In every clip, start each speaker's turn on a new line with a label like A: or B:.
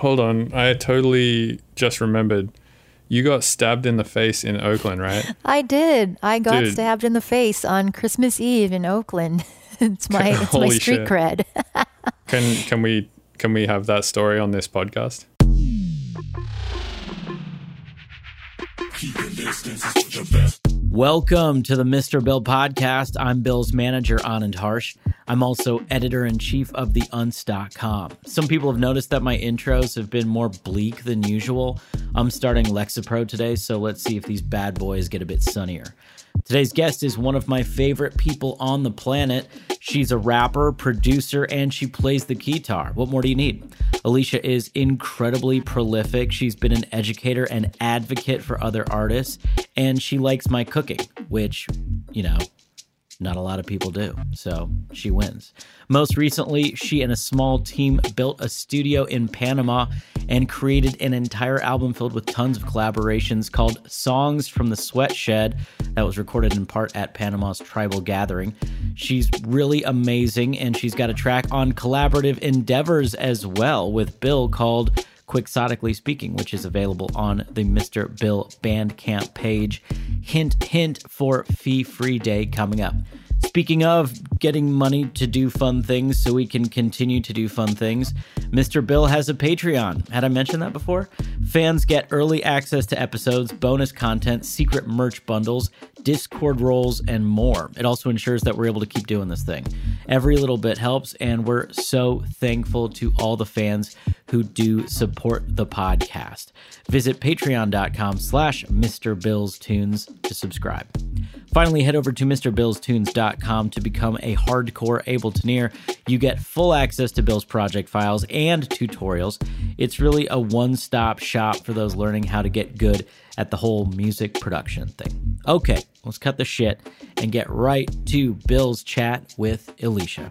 A: hold on. I totally just remembered. You got stabbed in the face in Oakland, right?
B: I did. I got
A: Dude.
B: stabbed in the face on Christmas Eve in Oakland. it's my it's my street
A: shit.
B: cred.
A: Can can we can we have that story on this podcast?
C: Welcome to the Mr. Bill podcast. I'm Bill's manager, Anand Harsh. I'm also editor in chief of the Untz.com. Some people have noticed that my intros have been more bleak than usual. I'm starting Lexapro today, so let's see if these bad boys get a bit sunnier. Today's guest is one of my favorite people on the planet. She's a rapper, producer, and she plays the guitar. What more do you need? ill-esha is incredibly prolific. She's been an educator and advocate for other artists, and she likes my cooking, which, you know, not a lot of people do. So she wins. Most recently, she and a small team built a studio in Panama and created an entire album filled with tons of collaborations called Songs from the Sweat Shed that was recorded in part at Panama's Tribal Gathering. She's really amazing and she's got a track on collaborative endeavors as well with Bill called Quixotically Speaking, which is available on the Mr. Bill Bandcamp page. Hint, hint for Fee Free Day coming up. Speaking of getting money to do fun things so we can continue to do fun things, Mr. Bill has a Patreon. Had I mentioned that before? Fans get early access to episodes, bonus content, secret merch bundles, Discord roles, and more. It also ensures that we're able to keep doing this thing. Every little bit helps, and we're so thankful to all the fans who do support the podcast. Visit patreon.com slash Mr. Bill's Tunes to subscribe. Finally, head over to MrBillsTunes.com to become a hardcore Ableton You get full access to Bill's project files and tutorials. It's really a one stop shop for those learning how to get good at the whole music production thing. Okay, let's cut the shit and get right to Bill's chat with ill-esha.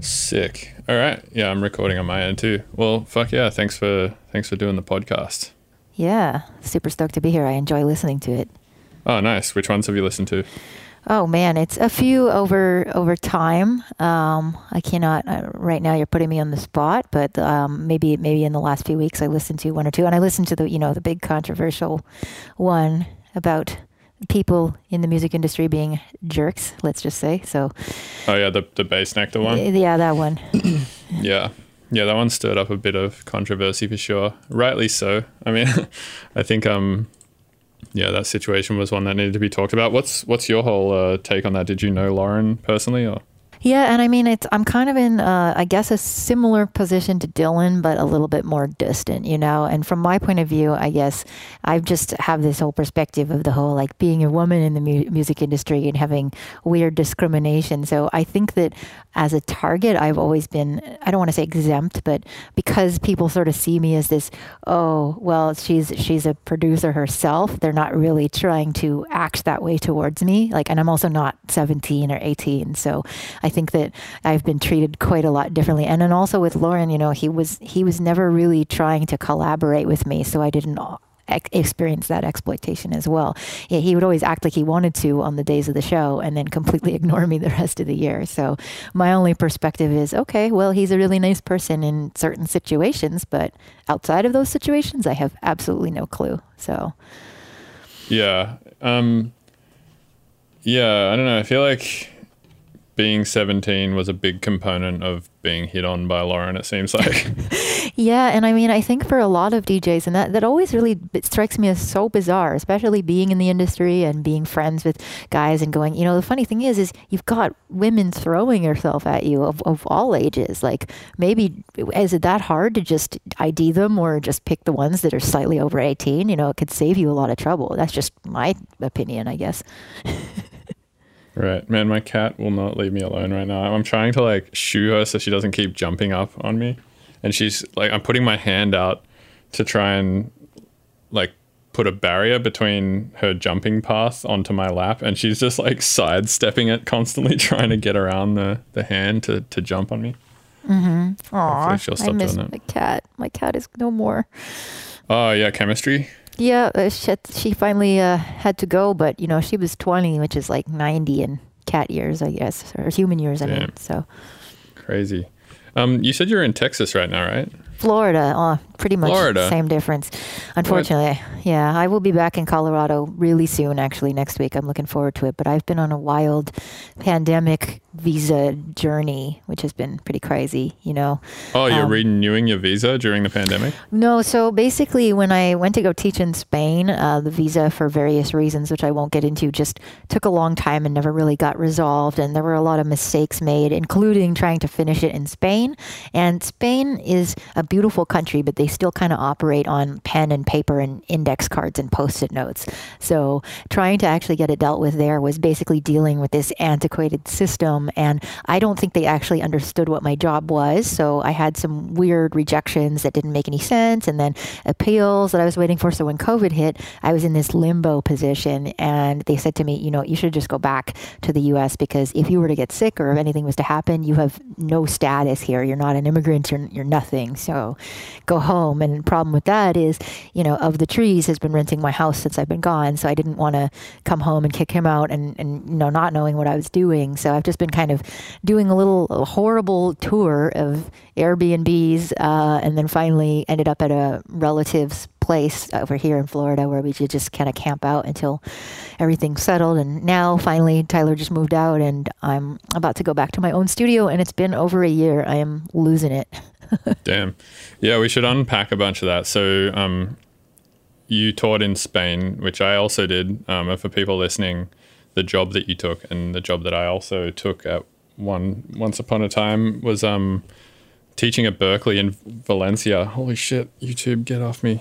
A: Sick. All right. Yeah, I'm recording on my end too. Well, fuck yeah. Thanks for thanks for doing the podcast.
B: yeah, super stoked to be here. I enjoy listening to it.
A: Oh, nice. Which ones have you listened to?
B: Oh man, it's a few over over time. Um, I cannot uh, right now. You're putting me on the spot, but um, maybe maybe in the last few weeks I listened to one or two, and I listened to the you know the big controversial one about people in the music industry being jerks. Let's just say so.
A: Oh yeah, the the Bassnectar one.
B: Yeah, that one.
A: Yeah. Yeah, that one stirred up a bit of controversy for sure. Rightly so. I mean, I think um yeah, that situation was one that needed to be talked about. What's what's your whole uh, take on that? Did you know Lorin personally or
B: Yeah, and I mean, it's I'm kind of in, uh, I guess, a similar position to Dylan, but a little bit more distant, you know. And from my point of view, I guess I just have this whole perspective of the whole like being a woman in the mu- music industry and having weird discrimination. So I think that as a target, I've always been, I don't want to say exempt, but because people sort of see me as this, oh, well, she's she's a producer herself. They're not really trying to act that way towards me. Like, and I'm also not 17 or 18, so I think that I've been treated quite a lot differently. And then also with Lorin, you know, he was he was never really trying to collaborate with me, so I didn't ex- experience that exploitation as well. Yeah, he would always act like he wanted to on the days of the show, and then completely ignore me the rest of the year. So my only perspective is, okay, well, he's a really nice person in certain situations, but outside of those situations, I have absolutely no clue. So
A: Yeah. Um Yeah, I don't know. I feel like being 17 was a big component of being hit on by Lorin it seems like.
B: Yeah, and I mean, I think for a lot of DJs, and that, that always really strikes me as so bizarre, especially being in the industry and being friends with guys and going, you know, the funny thing is, is you've got women throwing herself at you of, of all ages. Like, maybe is it that hard to just ID them or just pick the ones that are slightly over 18? You know, it could save you a lot of trouble. That's just my opinion, I guess.
A: Right, man. My cat will not leave me alone right now. I'm trying to like shoo her so she doesn't keep jumping up on me, and she's like, I'm putting my hand out to try and like put a barrier between her jumping path onto my lap, and she's just like sidestepping it constantly, trying to get around the the hand to to jump on me. Mm-hmm.
B: Aw,
A: she'll
B: I miss
A: doing that.
B: my cat. My cat is no more.
A: Oh yeah, chemistry.
B: Yeah, uh, she, she finally uh, had to go, but you know she was 20, which is like 90 in cat years, I guess, or human years. I mean, so
A: Crazy. Um, you said you're in Texas right now, right?
B: Florida, Oh, pretty much
A: Florida?
B: same difference. Unfortunately, yeah, I will be back in Colorado really soon. Actually, next week. I'm looking forward to it. But I've been on a wild pandemic visa journey, which has been pretty crazy. You know.
A: Oh, you're
B: Um,
A: renewing your visa during the pandemic.
B: No, so basically, when I went to go teach in Spain, uh, the visa, for various reasons, which I won't get into, just took a long time and never really got resolved. And there were a lot of mistakes made, including trying to finish it in Spain. And Spain is a beautiful country, but they still kind of operate on pen and paper and index cards and post it notes. So trying to actually get it dealt with there was basically dealing with this antiquated system. And I don't think they actually understood what my job was. So I had some weird rejections that didn't make any sense and then appeals that I was waiting for. So when COVID hit, I was in this limbo position and they said to me, you know, you should just go back to the US because if you were to get sick or if anything was to happen, you have no status here. You're not an immigrant, you're, you're nothing. So go home. And problem with that is, you know, of the trees has been renting my house since I've been gone. So I didn't want to come home and kick him out and, and, you know, not knowing what I was doing. So I've just been kind of doing a little horrible tour of Airbnbs uh, and then finally ended up at a relative's place over here in Florida where we just kind of camp out until everything settled. And now finally Tyler just moved out and I'm about to go back to my own studio and it's been over a year. I am losing it.
A: Damn. Yeah, we should unpack a bunch of that. So, um, you taught in Spain, which I also did. Um, for people listening, the job that you took and the job that I also took at one once upon a time was um, teaching at Berklee in Valencia. Holy shit! YouTube, get off me.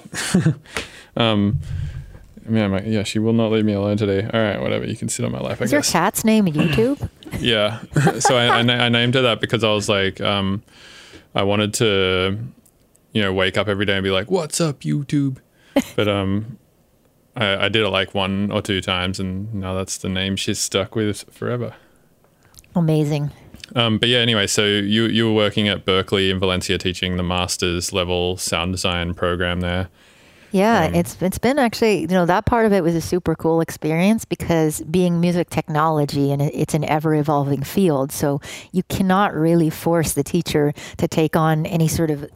A: um, man, my, yeah, she will not leave me alone today. All right, whatever. You can sit on my lap. I
B: Is your cat's name YouTube?
A: Yeah. so I, I, na- I named her that because I was like, um, I wanted to, you know, wake up every day and be like, "What's up, YouTube?" But um, I, I did it like one or two times, and now that's the name she's stuck with forever.
B: Amazing.
A: Um, but yeah, anyway, so you you were working at Berklee in Valencia, teaching the master's level sound design program there.
B: Yeah,
A: Um,
B: it's it's been actually you know that part of it was a super cool experience because being music technology and it's an ever evolving field, so you cannot really force the teacher to take on any sort of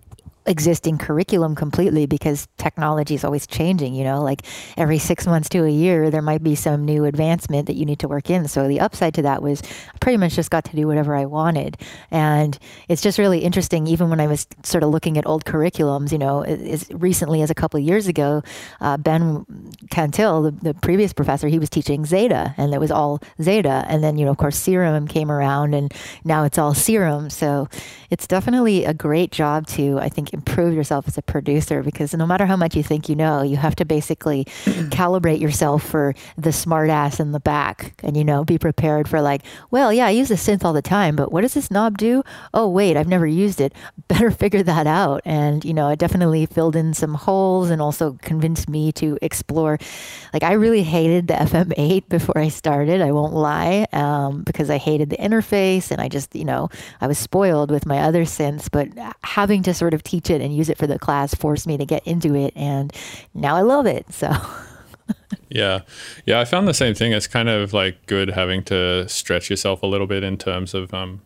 B: existing curriculum completely because technology is always changing you know? Like every six months to a year there might be some new advancement that you need to work in. So the upside to that was i pretty much just got to do whatever i wanted. And it's just really interesting even when i was sort of looking at old curriculums you know as recently as a couple years ago uh, ben cantil the, the previous professor he was teaching zeta and it was all zeta. And then you know of course serum came around and now it's all serum. So it's definitely a great job to i think improve yourself as a producer because no matter how much you think you know you have to basically calibrate yourself for the smart ass in the back and you know be prepared for like well yeah i use the synth all the time but what does this knob do? Oh wait i've never used it. Better figure that out. And you know it definitely filled in some holes and also convinced me to explore. Like i really hated the fm8 before i started i won't lie um, because i hated the interface and i just you know i was spoiled with my other synths but having to sort of teach it and use it for the class forced me to get into it and now i love it so
A: Yeah. Yeah, I found the same thing. It's kind of like good having to stretch yourself a little bit in terms of um,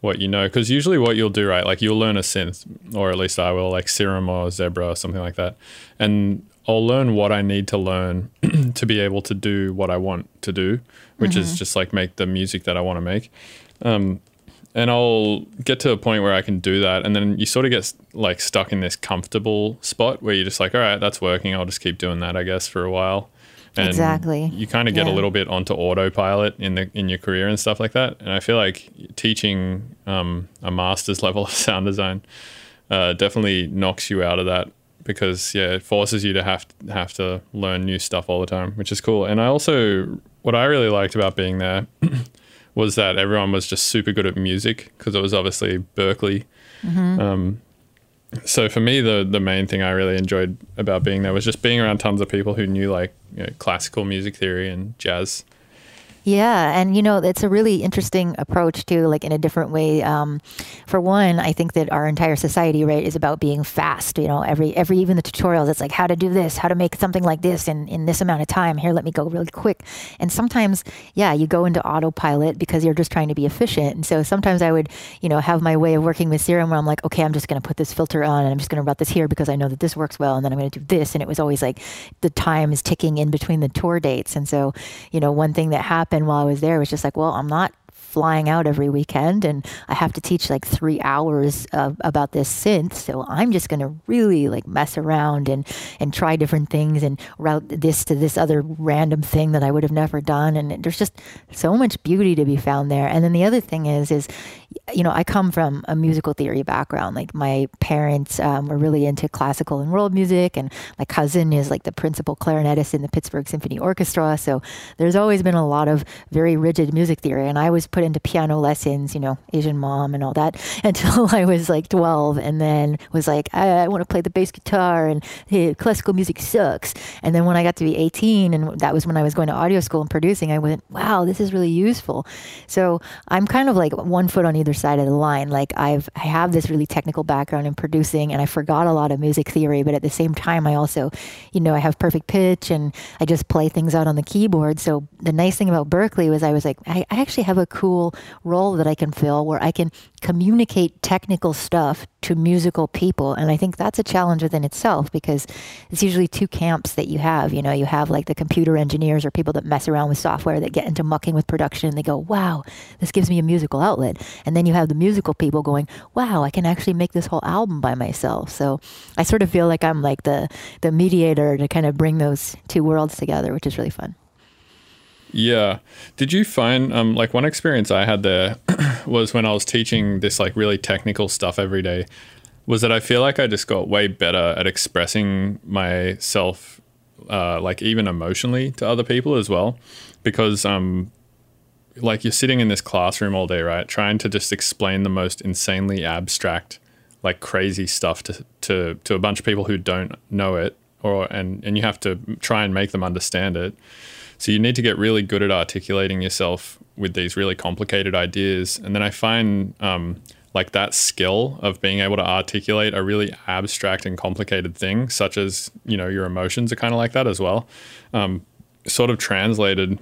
A: what you know. Because usually, what you'll do, right, like you'll learn a synth, or at least I will, like Serum or Zebra or something like that. And I'll learn what I need to learn to be able to do what I want to do, which is just like make the music that I want to make. Um, and I'll get to a point where I can do that, and then you sort of get like stuck in this comfortable spot where you're just like, all right, that's working. I'll just keep doing that, I guess, for a while. And
B: Exactly.
A: You kind of get a little bit onto autopilot in the in your career and stuff like that. And I feel like teaching um, a master's level of sound design uh, definitely knocks you out of that because yeah, it forces you to have have to learn new stuff all the time, which is cool. And I also what I really liked about being there was that everyone was just super good at music because it was obviously Berklee. Um, so for me, the the main thing I really enjoyed about being there was just being around tons of people who knew like you know, classical music theory and jazz.
B: Yeah, and you know it's a really interesting approach too, like in a different way. Um, for one, I think that our entire society, right, is about being fast. You know, every every even the tutorials, it's like how to do this, how to make something like this in in this amount of time. Here, let me go really quick. And sometimes, yeah, you go into autopilot because you're just trying to be efficient. And so sometimes I would, you know, have my way of working with Serum where I'm like, okay, I'm just going to put this filter on, and I'm just going to route this here because I know that this works well, and then I'm going to do this. And it was always like the time is ticking in between the tour dates. And so, you know, one thing that happened while I was there it was just like, well, I'm not flying out every weekend and I have to teach like three hours about this synth. So I'm just going to really like mess around and, and try different things and route this to this other random thing that I would have never done. And there's just so much beauty to be found there. And then the other thing is, is, you know, I come from a musical theory background. Like my parents um, were really into classical and world music, and my cousin is like the principal clarinetist in the Pittsburgh Symphony Orchestra. So there's always been a lot of very rigid music theory. And I was put into piano lessons, you know, Asian mom and all that until I was like 12, and then was like, I, I want to play the bass guitar, and hey, classical music sucks. And then when I got to be 18, and that was when I was going to audio school and producing, I went, wow, this is really useful. So I'm kind of like one foot on either side of the line. Like I've I have this really technical background in producing, and I forgot a lot of music theory, but at the same time, I also, you know, I have perfect pitch, and I just play things out on the keyboard. So the nice thing about Berklee was I was like, I, I actually have a cool role that I can fill where I can communicate technical stuff to musical people. And I think that's a challenge within itself because it's usually two camps that you have. You know, you have like the computer engineers or people that mess around with software that get into mucking with production and they go, wow, this gives me a musical outlet. And then you have the musical people going, wow, I can actually make this whole album by myself. So I sort of feel like I'm like the, the mediator to kind of bring those two worlds together, which is really fun.
A: Yeah. Did you find um like one experience I had there was when I was teaching this like really technical stuff every day was that I feel like I just got way better at expressing myself uh like even emotionally to other people as well because um like you're sitting in this classroom all day, right? Trying to just explain the most insanely abstract like crazy stuff to to to a bunch of people who don't know it or and and you have to try and make them understand it. So you need to get really good at articulating yourself with these really complicated ideas. And then I find um, like that skill of being able to articulate a really abstract and complicated thing, such as, you know, your emotions are kind of like that as well, um, sort of translated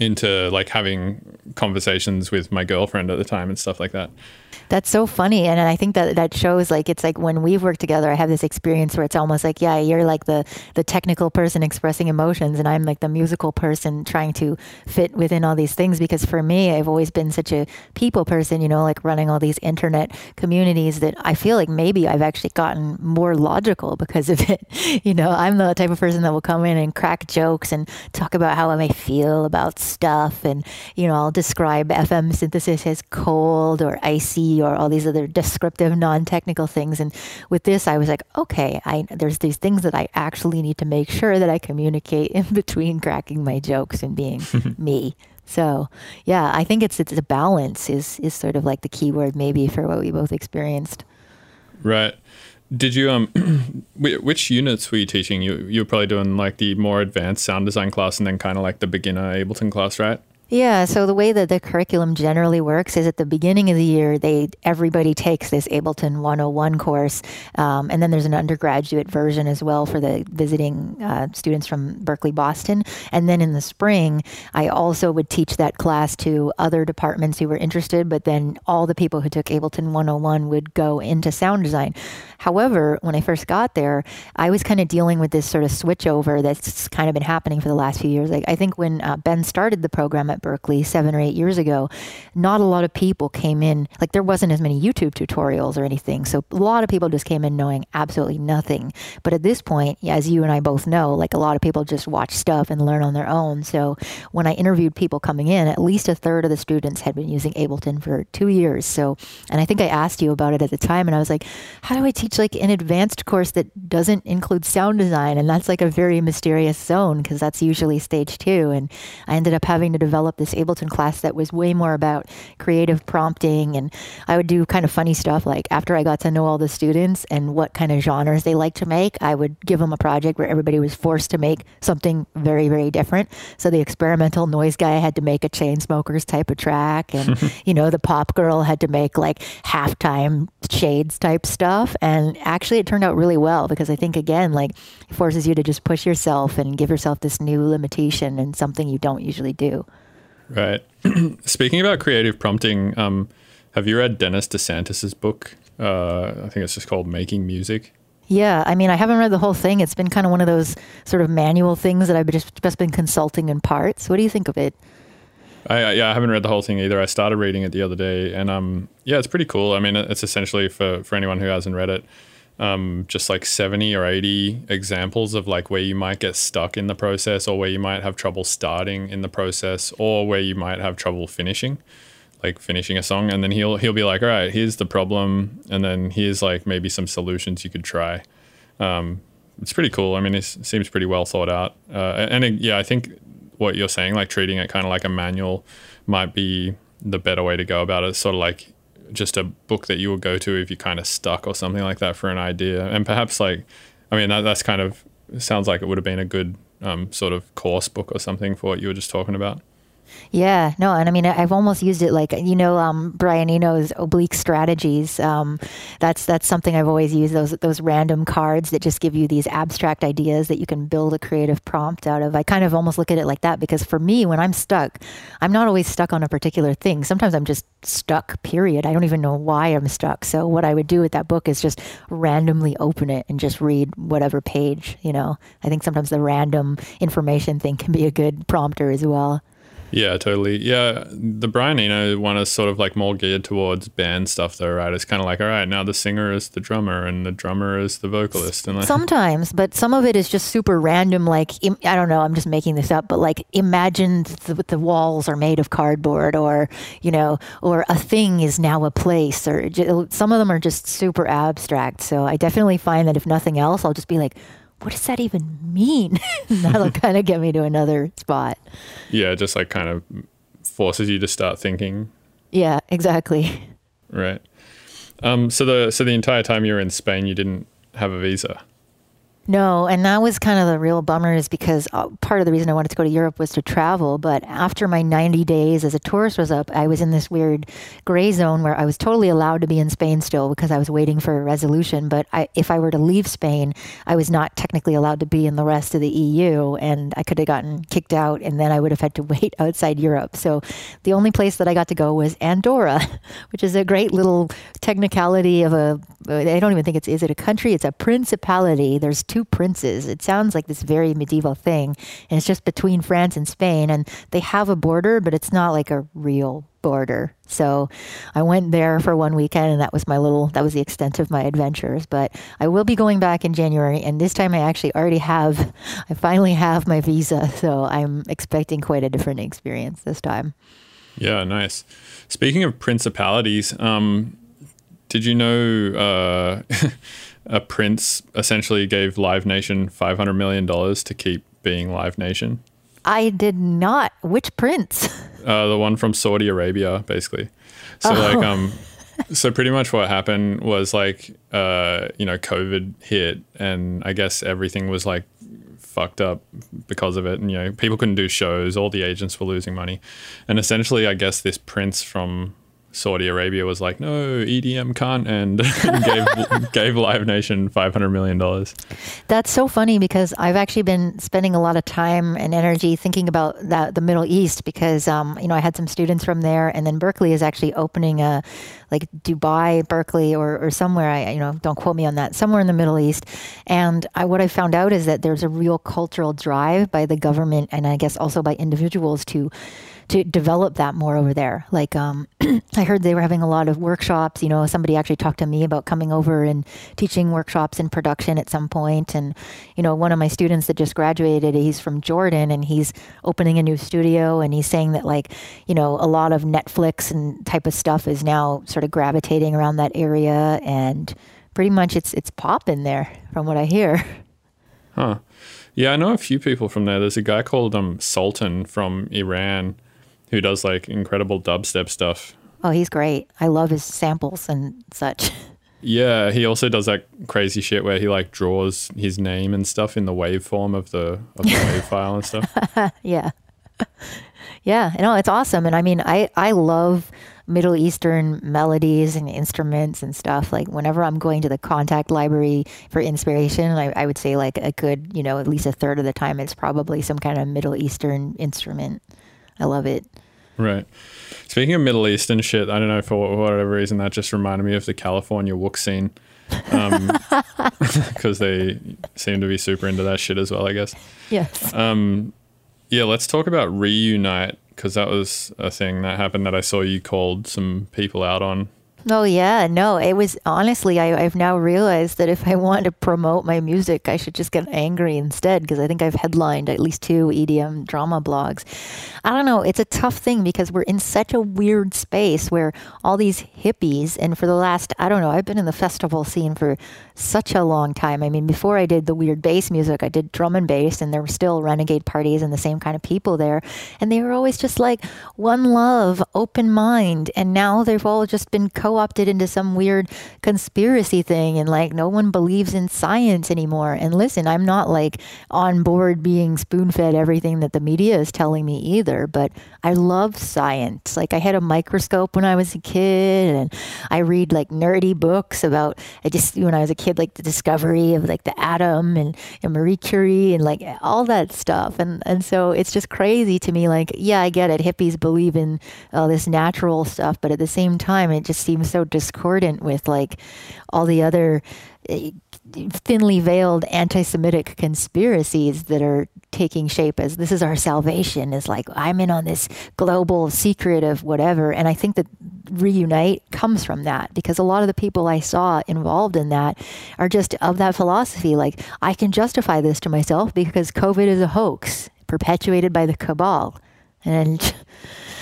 A: into like having conversations with my girlfriend at the time and stuff like that.
B: That's so funny. And I think that that shows like it's like when we've worked together, I have this experience where it's almost like, yeah, you're like the the technical person expressing emotions and I'm like the musical person trying to fit within all these things because for me, I've always been such a people person, you know, like running all these internet communities that I feel like maybe I've actually gotten more logical because of it. You know, I'm the type of person that will come in and crack jokes and talk about how I may feel about stuff and, you know, I'll describe FM synthesis as cold or icy or all these other descriptive non-technical things and with this i was like okay i there's these things that i actually need to make sure that i communicate in between cracking my jokes and being me so yeah i think it's it's a balance is is sort of like the key word maybe for what we both experienced
A: Right. Did you um which units were you teaching? You you were probably doing like the more advanced sound design class and then kind of like the beginner Ableton class, right?
B: Yeah, so the way that the curriculum generally works is at the beginning of the year, they everybody takes this Ableton 101 course, um, and then there's an undergraduate version as well for the visiting uh, students from Berklee, Boston. And then in the spring, I also would teach that class to other departments who were interested, but then all the people who took Ableton 101 would go into sound design. However, when I first got there, I was kind of dealing with this sort of switchover that's kind of been happening for the last few years. Like I think when uh, Ben started the program at Berklee seven or eight years ago, not a lot of people came in. Like there wasn't as many YouTube tutorials or anything, so a lot of people just came in knowing absolutely nothing. But at this point, as you and I both know, like a lot of people just watch stuff and learn on their own. So when I interviewed people coming in, at least a third of the students had been using Ableton for two years. So, and I think I asked you about it at the time, and I was like, "How do I teach?" Teach like an advanced course that doesn't include sound design. And that's like a very mysterious zone because that's usually stage two. And I ended up having to develop this Ableton class that was way more about creative prompting. And I would do kind of funny stuff like after I got to know all the students and what kind of genres they like to make, I would give them a project where everybody was forced to make something very, very different. So the experimental noise guy had to make a Chainsmokers type of track. And, you know, the pop girl had to make like halftime shades type stuff. And actually, it turned out really well because I think, again, like it forces you to just push yourself and give yourself this new limitation and something you don't usually do.
A: Right. Speaking about creative prompting, um, have you read Dennis DeSantis's book? Uh, I think it's just called Making Music.
B: Yeah, I mean, I haven't read the whole thing. It's been kind of one of those sort of manual things that I've just just been consulting in parts. What do you think of it?
A: I, yeah, I haven't read the whole thing either. I started reading it the other day, and um, yeah, it's pretty cool. I mean, it's essentially for for anyone who hasn't read it, um, just like seventy or eighty examples of like where you might get stuck in the process, or where you might have trouble starting in the process, or where you might have trouble finishing, like finishing a song. And then he'll he'll be like, all right, here's the problem, and then here's like maybe some solutions you could try. Um, it's pretty cool. I mean, it seems pretty well thought out. Uh, and it, yeah, I think what you're saying, like treating it kind of like a manual, might be the better way to go about it. It's sort of like just a book that you would go to if you're kind of stuck or something like that for an idea. And perhaps like, I mean, that, that's kind of sounds like it would have been a good um, sort of course book or something for what you were just talking about.
B: Yeah, no, and I mean, I've almost used it like you know, um, Brian Eno's oblique strategies. Um, that's that's something I've always used those those random cards that just give you these abstract ideas that you can build a creative prompt out of. I kind of almost look at it like that because for me, when I'm stuck, I'm not always stuck on a particular thing. Sometimes I'm just stuck. Period. I don't even know why I'm stuck. So what I would do with that book is just randomly open it and just read whatever page. You know, I think sometimes the random information thing can be a good prompter as well.
A: Yeah, totally. Yeah, the Brian Eno one is sort of like more geared towards band stuff, though, right? It's kind of like, all right, now the singer is the drummer and the drummer is the vocalist, and like,
B: Sometimes, but some of it is just super random. Like im- I don't know, I'm just making this up, but like imagine the, the walls are made of cardboard, or you know, or a thing is now a place, or j- some of them are just super abstract. So I definitely find that if nothing else, I'll just be like, what does that even mean? That'll kind of get me to another spot.
A: yeah, just like kind of forces you to start thinking,
B: Yeah, exactly.
A: right? Um, so the so the entire time you were in Spain, you didn't have a visa.
B: No, and that was kind of the real bummer is because uh, part of the reason I wanted to go to Europe was to travel. But after my 90 days as a tourist was up, I was in this weird gray zone where I was totally allowed to be in Spain still because I was waiting for a resolution. But I, if I were to leave Spain, I was not technically allowed to be in the rest of the EU, and I could have gotten kicked out, and then I would have had to wait outside Europe. So the only place that I got to go was Andorra, which is a great little technicality of a. I don't even think it's is it a country? It's a principality. There's two princes. It sounds like this very medieval thing, and it's just between France and Spain, and they have a border, but it's not like a real border. So I went there for one weekend, and that was my little that was the extent of my adventures. But I will be going back in January, and this time I actually already have. I finally have my visa, so I'm expecting quite a different experience this time.
A: Yeah, nice. Speaking of principalities, um, did you know uh, a prince essentially gave Live Nation five hundred million dollars to keep being Live Nation?
B: I did not. Which prince?
A: Uh, the one from Saudi Arabia, basically. So like um, so pretty much what happened was like uh, you know, COVID hit, and I guess everything was like fucked up because of it, and you know, people couldn't do shows. All the agents were losing money, and essentially, I guess this prince from Saudi Arabia was like, no, EDM can't, and gave gave Live Nation five hundred million dollars.
B: That's so funny because I've actually been spending a lot of time and energy thinking about that the Middle East because um, you know I had some students from there, and then Berklee is actually opening a like Dubai, Berklee, or or somewhere. I you know don't quote me on that. Somewhere in the Middle East, and I, what I found out is that there's a real cultural drive by the government and I guess also by individuals to to develop that more over there. Like um, I heard they were having a lot of workshops. You know, somebody actually talked to me about coming over and teaching workshops in production at some point. And you know, one of my students that just graduated, he's from Jordan, and he's opening a new studio. And he's saying that like, you know, a lot of Netflix and type of stuff is now sort of gravitating around that area and pretty much it's it's pop in there from what I hear.
A: Huh. Yeah, I know a few people from there. There's a guy called um Sultan from Iran who does like incredible dubstep stuff.
B: Oh, he's great. I love his samples and such.
A: Yeah, he also does that crazy shit where he like draws his name and stuff in the waveform of the of the wave file and stuff.
B: yeah. Yeah, no, it's awesome. And I mean, I, I love Middle Eastern melodies and instruments and stuff. Like, whenever I'm going to the Kontakt library for inspiration, I, I would say, like, a good, you know, at least a third of the time, it's probably some kind of Middle Eastern instrument. I love it.
A: Right. Speaking of Middle Eastern shit, I don't know for whatever reason that just reminded me of the California Wook scene. Um, because they seem to be super into that shit as well, I guess.
B: Yes.
A: Um, yeah, let's talk about Reunite because that was a thing that happened that I saw you called some people out on.
B: Oh yeah, no. It was honestly, I, I've now realized that if I want to promote my music, I should just get angry instead because I think I've headlined at least two EDM drama blogs. I don't know. It's a tough thing because we're in such a weird space where all these hippies, and for the last, I don't know, I've been in the festival scene for such a long time. I mean, before I did the weird bass music, I did drum and bass, and there were still renegade parties and the same kind of people there, and they were always just like one love, open mind, and now they've all just been co-opted into some weird conspiracy thing, and like no one believes in science anymore. And listen, I'm not like on board being spoon-fed everything that the media is telling me either, but I love science. Like I had a microscope when I was a kid, and I read like nerdy books about I just when I was a kid, like the discovery of like the atom and, and Marie Curie and like all that stuff. And and so it's just crazy to me. Like, yeah, I get it. Hippies believe in all this natural stuff, but at the same time, it just seems so discordant with like all the other thinly veiled anti-Semitic conspiracies that are taking shape as this is our salvation is like I'm in on this global secret of whatever. And I think that reunite comes from that because a lot of the people I saw involved in that are just of that philosophy like I can justify this to myself because covid is a hoax perpetuated by the cabal. And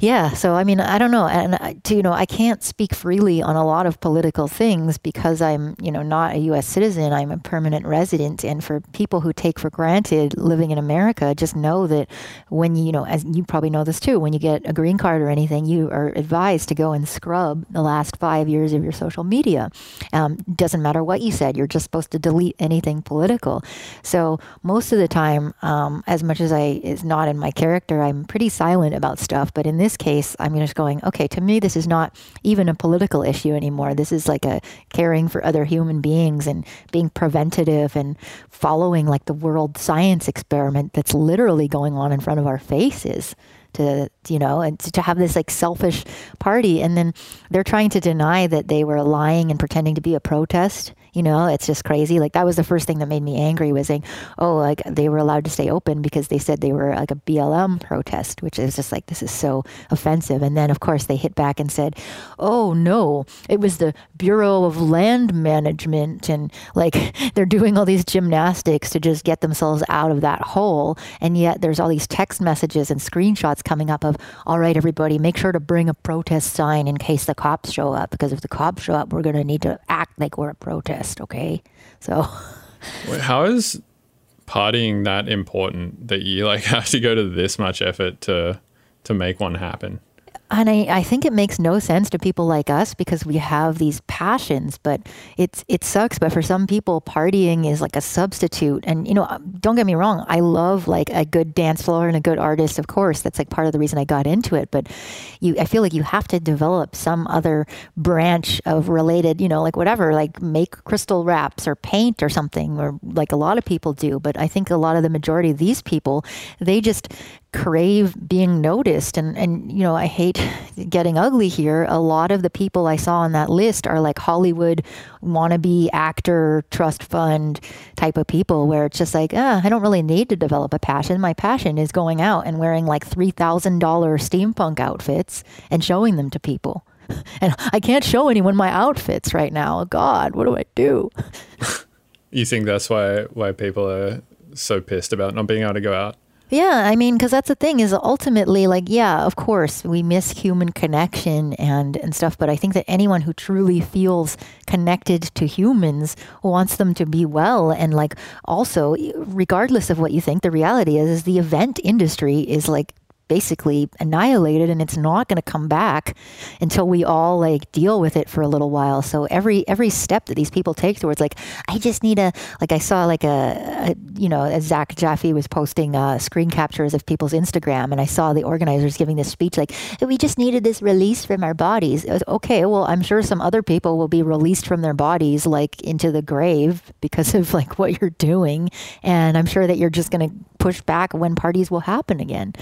B: yeah so i mean i don't know and I, to, you know i can't speak freely on a lot of political things because i'm you know not a us citizen. I'm a permanent resident and for people who take for granted living in america just know that when you know as you probably know this too when you get a green card or anything you are advised to go and scrub the last five years of your social media. Um, doesn't matter what you said you're just supposed to delete anything political. So most of the time um, as much as i is not in my character i'm pretty silent about stuff but in this case i'm just going okay to me this is not even a political issue anymore. This is like a caring for other human beings and being preventative and following like the world science experiment that's literally going on in front of our faces to you know and to have this like selfish party. And then they're trying to deny that they were lying and pretending to be a protest you know it's just crazy. Like that was the first thing that made me angry was saying oh like they were allowed to stay open because they said they were like a blm protest which is just like this is so offensive. And then of course they hit back and said oh no it was the bureau of land management and like they're doing all these gymnastics to just get themselves out of that hole. And yet there's all these text messages and screenshots coming up of all right everybody make sure to bring a protest sign in case the cops show up because if the cops show up we're going to need to act like we're a protest okay so
A: Wait, How is partying that important that you like have to go to this much effort to to make one happen?
B: And I, I think it makes no sense to people like us because we have these passions but it's it sucks. But for some people partying is like a substitute. And you know um, don't get me wrong i love like a good dance floor and a good artist of course. That's like part of the reason i got into it. But you i feel like you have to develop some other branch of related you know like whatever like make crystal wraps or paint or something or like a lot of people do. But i think a lot of the majority of these people they just crave being noticed. And and you know I hate getting ugly here. A lot of the people I saw on that list are like Hollywood wannabe actor trust fund type of people where it's just like ah, I don't really need to develop a passion. My passion is going out and wearing like $3000 steampunk outfits and showing them to people. And I can't show anyone my outfits right now. God what do I do?
A: You think that's why why people are so pissed about not being able to go out?
B: Yeah, I mean, because that's the thing is ultimately like, yeah, of course, we miss human connection and and stuff, but I think that anyone who truly feels connected to humans wants them to be well, and like also, regardless of what you think, the reality is, is the event industry is like basically annihilated and it's not going to come back until we all like deal with it for a little while. So every every step that these people take towards like i just need a like i saw like a, a you know as zach jaffe was posting uh, screen captures of people's instagram and i saw the organizers giving this speech like we just needed this release from our bodies. Was, okay well i'm sure some other people will be released from their bodies like into the grave because of like what you're doing and i'm sure that you're just going to push back when parties will happen again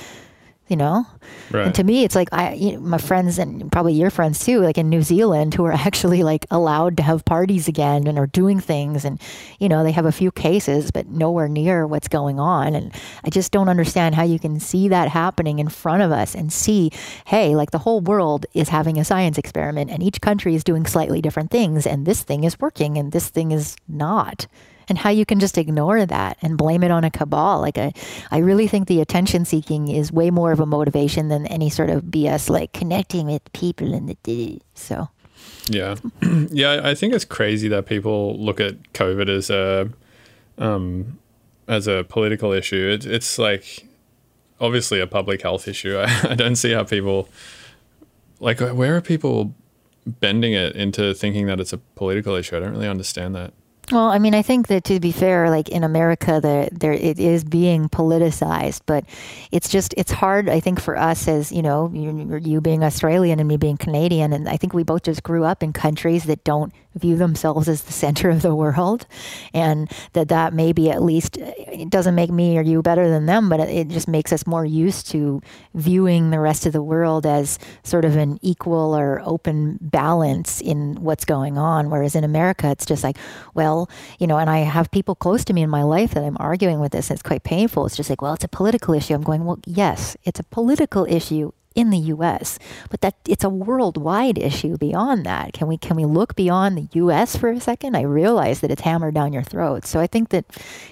B: you know?
A: Right.
B: and to me it's like i you know, my friends and probably your friends too like in new zealand who are actually like allowed to have parties again and are doing things and you know they have a few cases but nowhere near what's going on. And i just don't understand how you can see that happening in front of us and see hey like the whole world is having a science experiment and each country is doing slightly different things and this thing is working and this thing is not and how you can just ignore that and blame it on a cabal. Like I, I really think the attention seeking is way more of a motivation than any sort of BS like connecting with people in the so.
A: Yeah, yeah. I think it's crazy that people look at COVID as a um, as a political issue. It, it's like obviously a public health issue. I, I don't see how people like where are people bending it into thinking that it's a political issue. I don't really understand that.
B: Well, I mean, I think that to be fair, like in America, the, there it is being politicized, but it's just it's hard. I think for us as you know, you, you being Australian and me being Canadian, and I think we both just grew up in countries that don't view themselves as the center of the world, and that that maybe at least it doesn't make me or you better than them, but it just makes us more used to viewing the rest of the world as sort of an equal or open balance in what's going on. Whereas in America, it's just like, well, you know, and I have people close to me in my life that I'm arguing with this, and it's quite painful. It's just like, well, it's a political issue. I'm going, well, yes, it's a political issue in the US, but that it's a worldwide issue beyond that. Can we can we look beyond the US for a second? I realize that it's hammered down your throat. So I think that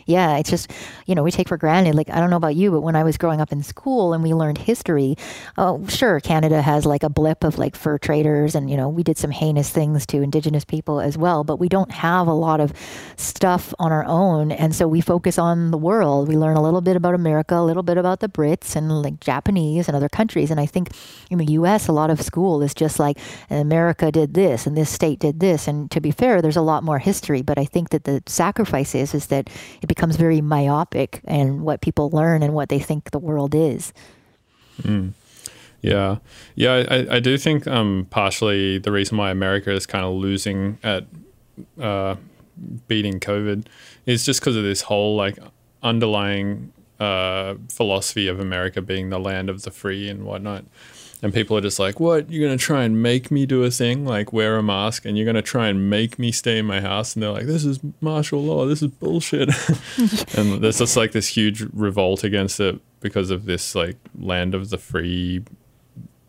B: yeah, it's just you know, we take for granted like I don't know about you, but when I was growing up in school and we learned history, oh sure, Canada has like a blip of like fur traders and you know, we did some heinous things to indigenous people as well, but we don't have a lot of stuff on our own and so we focus on the world. We learn a little bit about America, a little bit about the Brits and like Japanese and other countries and I think in the US, a lot of school is just like America did this and this state did this. And to be fair, there's a lot more history, but I think that the sacrifice is, is that it becomes very myopic and what people learn and what they think the world is.
A: Yeah, yeah, I, I do think um, partially the reason why America is kind of losing at uh, beating COVID is just because of this whole like underlying uh, philosophy of America being the land of the free and whatnot. And people are just like, "What? You're gonna try and make me do a thing like wear a mask, and you're gonna try and make me stay in my house?" And they're like, "This is martial law. This is bullshit." and there's just like this huge revolt against it because of this like land of the free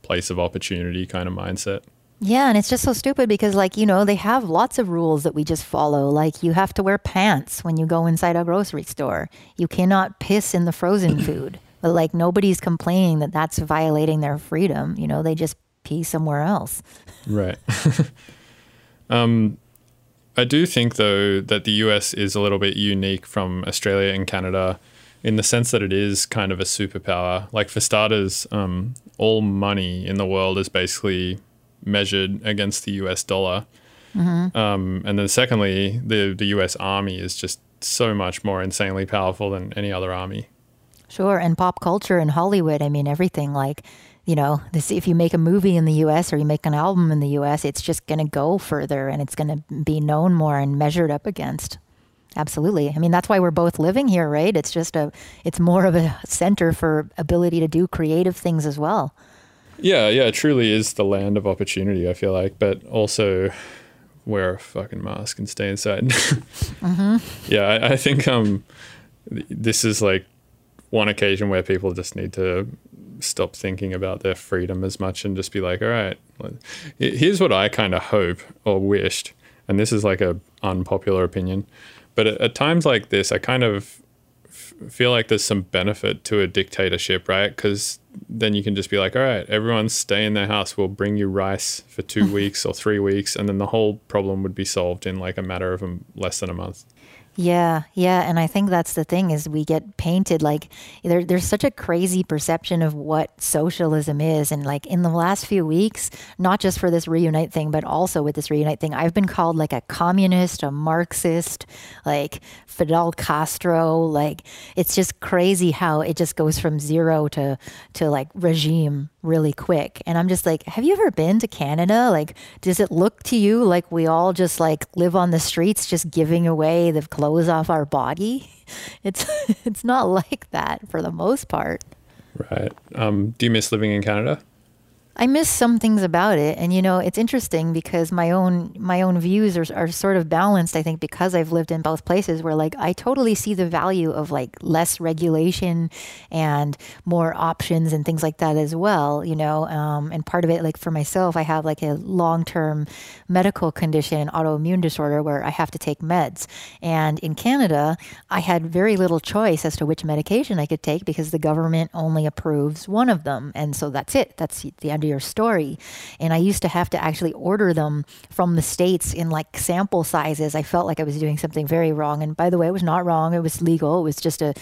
A: place of opportunity kind of mindset.
B: Yeah, and it's just so stupid because, like, you know, they have lots of rules that we just follow. Like, you have to wear pants when you go inside a grocery store. You cannot piss in the frozen food. But, like, nobody's complaining that that's violating their freedom. You know, they just pee somewhere else.
A: Right. um, I do think, though, that the US is a little bit unique from Australia and Canada in the sense that it is kind of a superpower. Like, for starters, um, all money in the world is basically measured against the US dollar. Um, and then, secondly, the, the US Army is just so much more insanely powerful than any other army.
B: Sure, and pop culture and Hollywood. I mean, everything like, you know, this, if you make a movie in the U.S. or you make an album in the U.S., it's just going to go further and it's going to be known more and measured up against. Absolutely. I mean, that's why we're both living here, right? It's just a, it's more of a center for ability to do creative things as well.
A: Yeah, yeah, it truly is the land of opportunity, I feel like, but also wear a fucking mask and stay inside. Yeah, I, I think um, this is like one occasion where people just need to stop thinking about their freedom as much and just be like, all right, here's what I kind of hope or wished, and this is like a unpopular opinion, but at, at times like this, I kind of feel like there's some benefit to a dictatorship, right? Because then you can just be like, all right, everyone stay in their house. We'll bring you rice for two weeks or three weeks, and then the whole problem would be solved in like a matter of a, less than a month.
B: Yeah, yeah, and I think that's the thing is we get painted like there, there's such a crazy perception of what socialism is, and like in the last few weeks, not just for this reunite thing, but also with this reunite thing, I've been called like a communist, a Marxist, like Fidel Castro. Like it's just crazy how it just goes from zero to to like regime really quick. And I'm just like, have you ever been to Canada? Like, does it look to you like we all just like live on the streets, just giving away the clothes off our body? It's it's not like that for the most part.
A: Right. Um, do you miss living in Canada?
B: I miss some things about it, and you know, it's interesting because my own my own views are, are sort of balanced. I think because I've lived in both places, where like I totally see the value of like less regulation and more options and things like that as well. You know, um, and part of it, like for myself, I have like a long term medical condition, autoimmune disorder, where I have to take meds. And in Canada, I had very little choice as to which medication I could take because the government only approves one of them, and so that's it. That's the end of your story. And I used to have to actually order them from the States in like sample sizes. I felt like I was doing something very wrong. And by the way, it was not wrong, it was legal. It was just a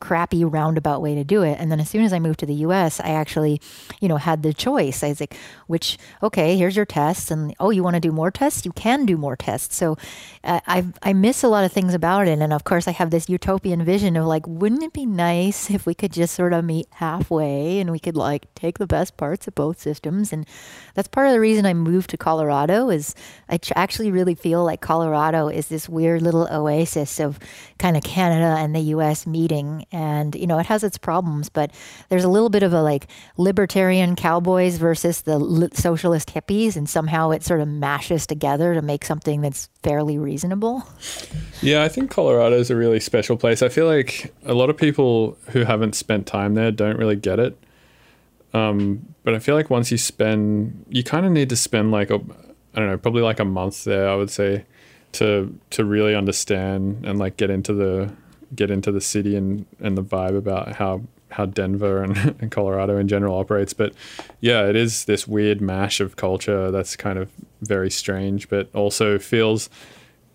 B: crappy roundabout way to do it. And then as soon as I moved to the US, I actually, you know, had the choice. I was like, which, okay, here's your tests. And oh, you want to do more tests? You can do more tests. So uh, I, I miss a lot of things about it. And of course, I have this utopian vision of like, wouldn't it be nice if we could just sort of meet halfway and we could like take the best parts of both systems? And that's part of the reason I moved to Colorado is I ch- actually really feel like Colorado is this weird little oasis of kind of Canada and the US meeting and you know it has its problems but there's a little bit of a like libertarian cowboys versus the li- socialist hippies and somehow it sort of mashes together to make something that's fairly reasonable
A: Yeah, I think Colorado is a really special place. I feel like a lot of people who haven't spent time there don't really get it. Um, but I feel like once you spend, you kind of need to spend like a, I don't know, probably like a month there. I would say to to really understand and like get into the get into the city and and the vibe about how how Denver and, and Colorado in general operates. But yeah, it is this weird mash of culture that's kind of very strange, but also feels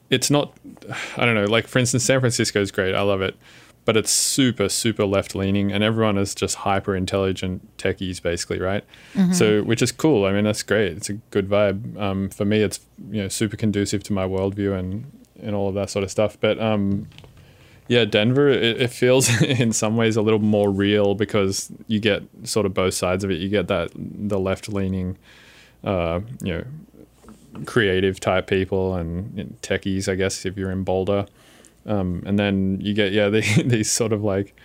A: it's not I don't know, like for instance, San Francisco is great. I love it. But it's super, super left leaning and everyone is just hyper intelligent techies basically, right? So which is cool. I mean that's great. It's a good vibe. Um, for me it's you know super conducive to my worldview and, and all of that sort of stuff. But um yeah, Denver, it, it feels in some ways a little more real because you get sort of both sides of it. You get that the left leaning, uh, you know, creative type people and, techies, I guess, if you're in Boulder. Um, and then you get, yeah, the, these sort of like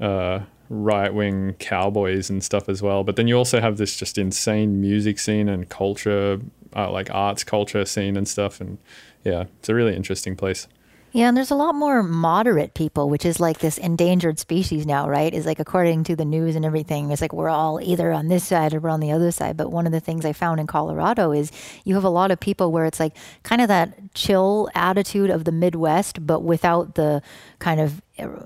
A: uh, right wing cowboys and stuff as well. But then you also have this just insane music scene and culture, uh, like arts culture scene and stuff. And yeah, it's a really interesting place.
B: Yeah, and there's a lot more moderate people, which is like this endangered species now, right? Is like according to the news and everything, it's like we're all either on this side or we're on the other side. But one of the things I found in Colorado is you have a lot of people where it's like kind of that chill attitude of the Midwest, but without the kind of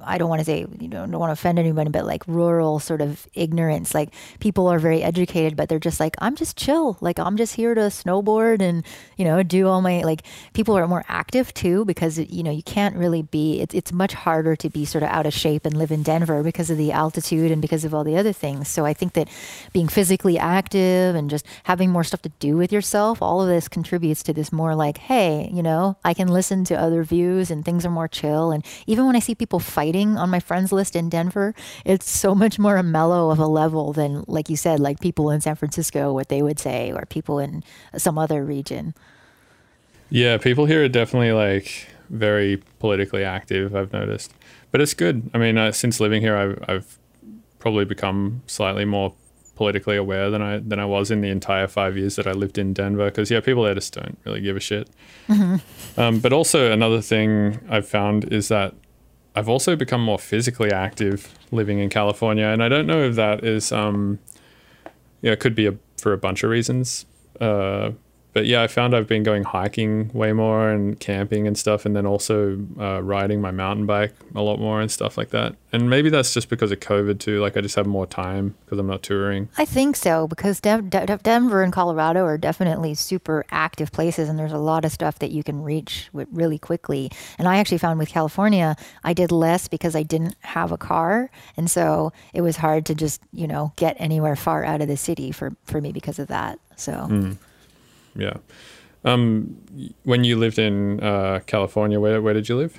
B: I don't want to say you know don't want to offend anyone, but like rural sort of ignorance. Like people are very educated, but they're just like I'm just chill. Like I'm just here to snowboard and you know do all my like. People are more active too because you know you can't really be. It's it's much harder to be sort of out of shape and live in Denver because of the altitude and because of all the other things. So I think that being physically active and just having more stuff to do with yourself, all of this contributes to this more like, hey, you know, I can listen to other views and things are more chill. And even when I see people fighting on my friends list in Denver, it's so much more a mellow of a level than, like you said, like people in San Francisco, what they would say, or people in some other region.
A: Yeah, people here are definitely like very politically active. I've noticed, but it's good. I mean, uh, since living here, I've, I've probably become slightly more politically aware than I than I was in the entire five years that I lived in Denver. Because yeah, people there just don't really give a shit. Um, but also another thing I've found is that I've also become more physically active living in California, and I don't know if that is um, yeah, it could be a, for a bunch of reasons. Uh, but yeah, I found I've been going hiking way more and camping and stuff, and then also uh, riding my mountain bike a lot more and stuff like that. And maybe that's just because of COVID too. Like I just have more time because I'm not touring.
B: I think so because Dev- De- Denver and Colorado are definitely super active places, and there's a lot of stuff that you can reach with really quickly. And I actually found with California, I did less because I didn't have a car, and so it was hard to just you know get anywhere far out of the city for for me because of that. So.
A: Yeah. Um, when you lived in uh, California, where where did you live?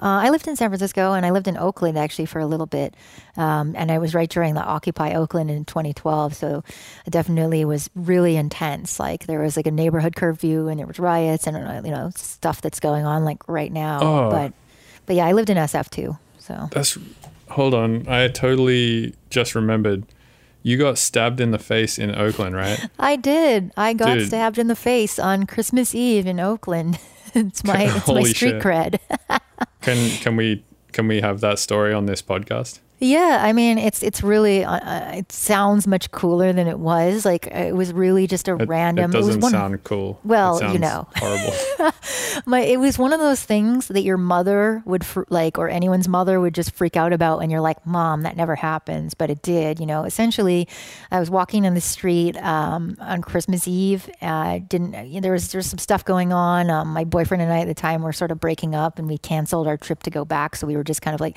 B: Uh, I lived in San Francisco and I lived in Oakland actually for a little bit. Um, and I was right during the Occupy Oakland in 2012. So it definitely was really intense. Like there was like a neighborhood curfew and there was riots and, uh, you know, stuff that's going on like right now.
A: Oh.
B: But, but yeah, I lived in SF too. So
A: That's hold on. I totally just remembered. You got stabbed in the face in Oakland, right?
B: I did. I got
A: Dude.
B: stabbed in the face on Christmas Eve in Oakland. it's my, it's my street
A: shit.
B: cred.
A: Can can we can we have that story on this podcast?
B: Yeah, I mean, it's it's really uh, uh, it sounds much cooler than it was. Like it was really just a
A: It,
B: random.
A: it
B: was
A: doesn't
B: one,
A: sound cool. It
B: Well, you know.
A: horrible.
B: my it was one of those things that your mother would fr- like, or anyone's mother would just freak out about, and you're like, "Mom, that never happens," but it did. You know, essentially, I was walking in the street um, on Christmas Eve. Uh, didn't you know, there was there was some stuff going on. Um, my boyfriend and I at the time were sort of breaking up, and we canceled our trip to go back. So we were just kind of like,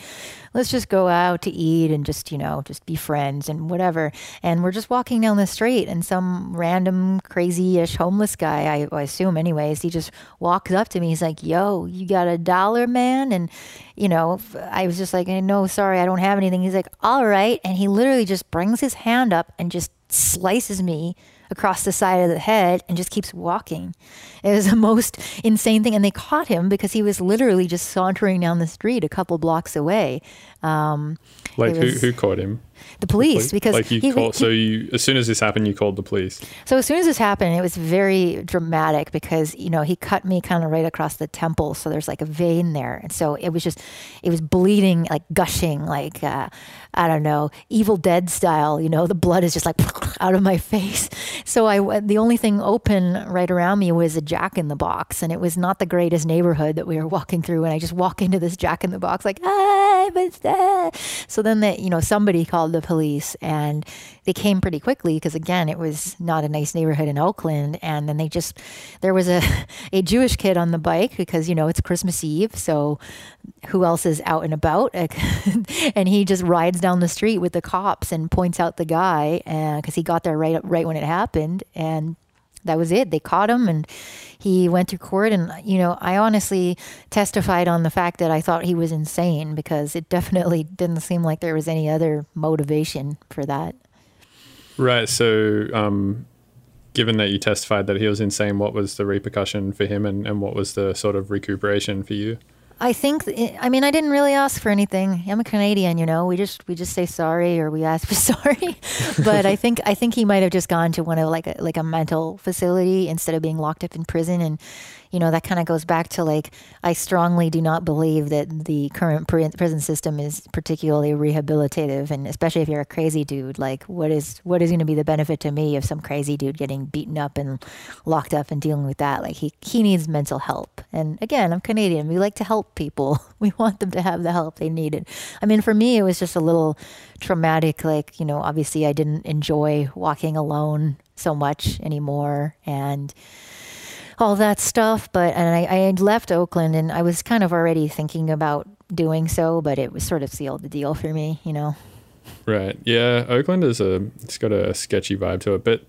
B: let's just go out to eat and just you know just be friends and whatever. And we're just walking down the street, and some random crazy-ish homeless guy, I, I assume, anyways, he just walks up to me. He's like, "Yo, you got a dollar, man?" And you know, I was just like, "No, sorry, I don't have anything." He's like, "All right," and he literally just brings his hand up and just slices me across the side of the head and just keeps walking. It was the most insane thing. And they caught him because he was literally just sauntering down the street a couple blocks away. Um,
A: Like who who caught him?
B: the police, because
A: like you
B: he-
A: called.
B: he-
A: so you as soon as this happened, you called the police.
B: so as soon as this happened, it was very dramatic because you know he cut me kind of right across the temple, so there's like a vein there, and so it was just it was bleeding, like gushing, like uh, I don't know, Evil Dead style. You know, the blood is just like out of my face. So I the only thing open right around me was a Jack in the Box, and it was not the greatest neighborhood that we were walking through. And I just walk into this Jack in the Box like, ah, what's that? So then that you know somebody called the police and they came pretty quickly because again it was not a nice neighborhood in Oakland and then they just there was a a Jewish kid on the bike because you know it's Christmas Eve so who else is out and about and he just rides down the street with the cops and points out the guy uh, because he got there right right when it happened and that was it. They caught him and he went through court. And, you know, I honestly testified on the fact that I thought he was insane because it definitely didn't seem like there was any other motivation for that.
A: Right. So, um, given that you testified that he was insane, what was the repercussion for him, and, and what was the sort of recuperation for you?
B: I think I mean I didn't really ask for anything. I'm a Canadian, you know. We just we just say sorry or we ask for sorry. but I think I think he might have just gone to one of like a like a mental facility instead of being locked up in prison and you know that kind of goes back to like I strongly do not believe that the current pri- prison system is particularly rehabilitative and especially if you're a crazy dude like what is what is going to be the benefit to me of some crazy dude getting beaten up and locked up and dealing with that? Like he he needs mental help. And again I'm Canadian. We like to help people. We want them to have the help they needed I mean for me it was just a little traumatic like you know obviously I didn't enjoy walking alone so much anymore and all that stuff. But and I, I had left Oakland and I was kind of already thinking about doing so, but it was sort of sealed the deal for me, you know.
A: Right. Yeah. Oakland is a it's got a sketchy vibe to it, but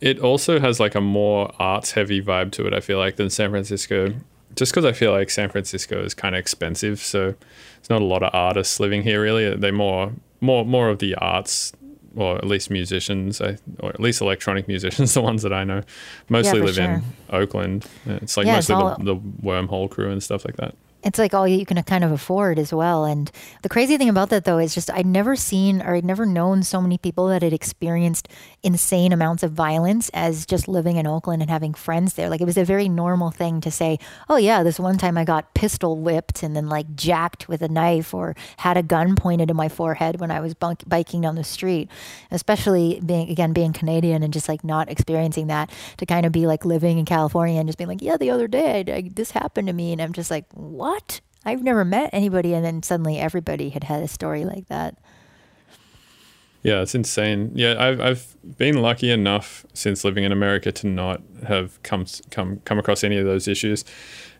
A: it also has like a more arts heavy vibe to it. I feel like than San Francisco, just because I feel like San Francisco is kind of expensive, so there's not a lot of artists living here. Really, they more more more of the arts. Or at least musicians, or at least electronic musicians, the ones that I know, mostly
B: for
A: live in. Oakland. It's like
B: Yeah, it's
A: mostly
B: all-
A: the, the wormhole crew and stuff like that.
B: It's like all you can kind of afford as well. And the crazy thing about that though is just I'd never seen or I'd never known so many people that had experienced insane amounts of violence as just living in Oakland and having friends there. Like it was a very normal thing to say, "Oh yeah, this one time I got pistol whipped and then like jacked with a knife or had a gun pointed to my forehead when I was bunk- biking down the street." Especially being again being Canadian and just like not experiencing that to kind of be like living in California and just being like, "Yeah, the other day I, I, this happened to me," and I'm just like, "What?" What? I've never met anybody. And then suddenly everybody had had a story like that.
A: Yeah, it's insane. Yeah, I've, I've been lucky enough since living in America to not have come come come across any of those issues.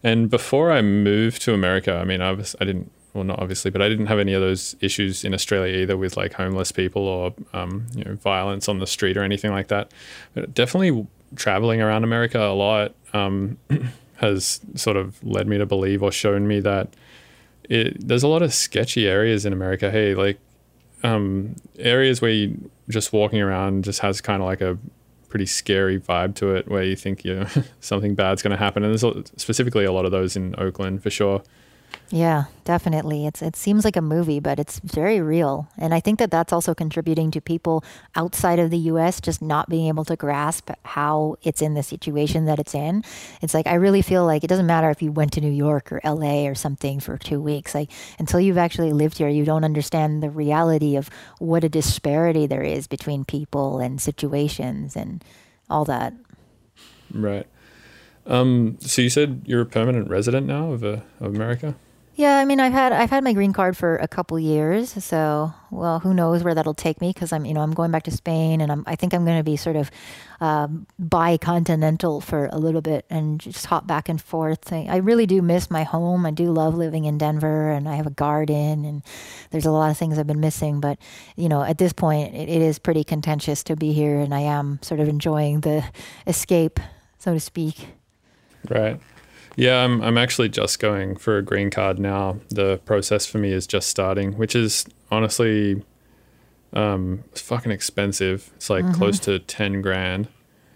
A: And before I moved to America, I mean, I was I didn't well not obviously, but I didn't have any of those issues in Australia either with like homeless people or um, you know violence on the street or anything like that. But definitely traveling around America a lot. Um, has sort of led me to believe or shown me that it, there's a lot of sketchy areas in America. Hey, like um, areas where you just walking around just has kind of like a pretty scary vibe to it, where you think you know something bad's going to happen. And there's specifically a lot of those in Oakland for sure.
B: Yeah, definitely. It's it seems like a movie, but it's very real. And I think that that's also contributing to people outside of the US just not being able to grasp how it's in the situation that it's in. It's like I really feel like it doesn't matter if you went to New York or LA or something for 2 weeks. Like until you've actually lived here, you don't understand the reality of what a disparity there is between people and situations and all that.
A: Right. Um, so you said you're a permanent resident now of, uh, of America?
B: Yeah, I mean, I've had I've had my green card for a couple years, so well, who knows where that'll take me? Because I'm you know I'm going back to Spain, and I'm I think I'm going to be sort of um, bi-continental for a little bit and just hop back and forth. I, I really do miss my home. I do love living in Denver, and I have a garden, and there's a lot of things I've been missing. But you know, at this point, it, it is pretty contentious to be here, and I am sort of enjoying the escape, so to speak.
A: Right. Yeah, I'm I'm actually just going for a green card now. The process for me is just starting, which is honestly um fucking expensive. It's like mm-hmm. close to 10 grand.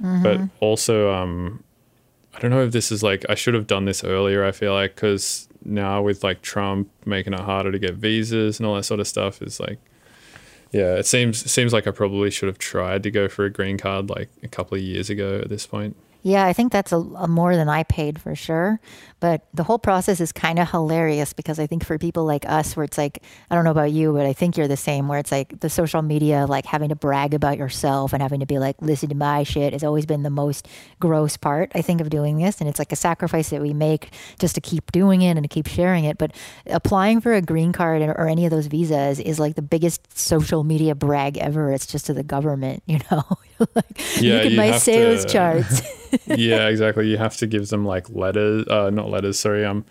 A: Mm-hmm. But also um I don't know if this is like I should have done this earlier, I feel like cuz now with like Trump making it harder to get visas and all that sort of stuff is like yeah, it seems it seems like I probably should have tried to go for a green card like a couple of years ago at this point.
B: Yeah, I think that's a, a, more than I paid for sure. But the whole process is kind of hilarious because I think for people like us, where it's like, I don't know about you, but I think you're the same, where it's like the social media, like having to brag about yourself and having to be like, listen to my shit has always been the most gross part, I think, of doing this. And it's like a sacrifice that we make just to keep doing it and to keep sharing it. But applying for a green card or any of those visas is like the biggest social media brag ever. It's just to the government, you know? like,
A: yeah,
B: look at my sales to... charts.
A: yeah, exactly. You have to give them like letters, uh, not letters, sorry. Um,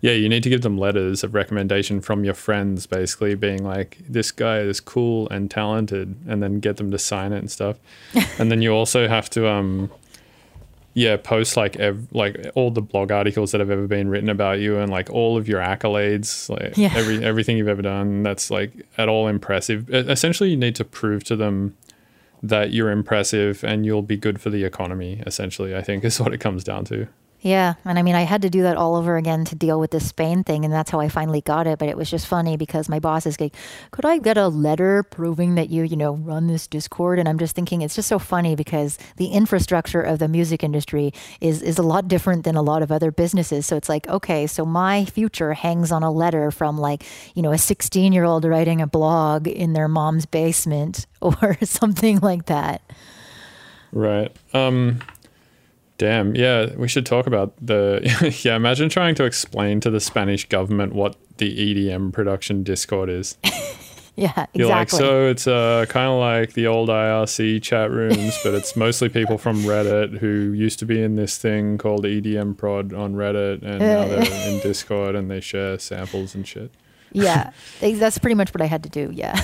A: yeah, you need to give them letters of recommendation from your friends, basically being like, this guy is cool and talented, and then get them to sign it and stuff. and then you also have to, um, yeah, post like ev- like all the blog articles that have ever been written about you and like all of your accolades, like yeah. every everything you've ever done. That's like at all impressive. Essentially, you need to prove to them that you're impressive and you'll be good for the economy, essentially, I think is what it comes down to.
B: Yeah. And I mean, I had to do that all over again to deal with this Spain thing. And that's how I finally got it. But it was just funny because my boss is like, could I get a letter proving that you, you know, run this Discord? And I'm just thinking it's just so funny because the infrastructure of the music industry is, is a lot different than a lot of other businesses. So it's like, okay, so my future hangs on a letter from like, you know, a 16 year old writing a blog in their mom's basement or something like that.
A: Right. Um, Damn. Yeah, we should talk about the. yeah, imagine trying to explain to the Spanish government what the EDM production Discord is.
B: yeah, exactly.
A: You're like, so it's uh, kind of like the old IRC chat rooms, but it's mostly people from Reddit who used to be in this thing called EDM Prod on Reddit, and now they're in Discord and they share samples and shit.
B: yeah, that's pretty much what I had to do. Yeah.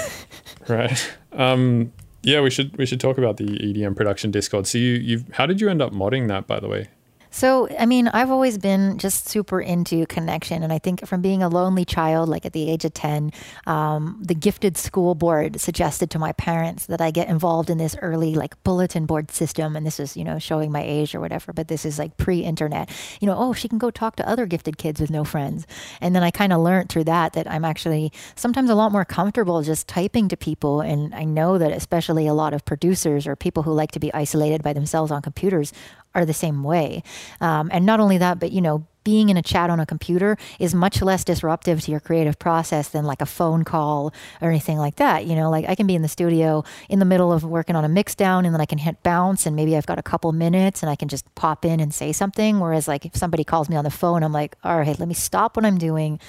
A: right. Um, yeah, we should we should talk about the EDM production Discord. So you you how did you end up modding that by the way?
B: So, I mean, I've always been just super into connection. And I think from being a lonely child, like at the age of 10, um, the gifted school board suggested to my parents that I get involved in this early, like, bulletin board system. And this is, you know, showing my age or whatever, but this is like pre internet. You know, oh, she can go talk to other gifted kids with no friends. And then I kind of learned through that that I'm actually sometimes a lot more comfortable just typing to people. And I know that especially a lot of producers or people who like to be isolated by themselves on computers are the same way. Um, and not only that, but you know, being in a chat on a computer is much less disruptive to your creative process than like a phone call or anything like that. You know, like I can be in the studio in the middle of working on a mix down and then I can hit bounce and maybe I've got a couple minutes and I can just pop in and say something. Whereas like if somebody calls me on the phone, I'm like, all right, let me stop what I'm doing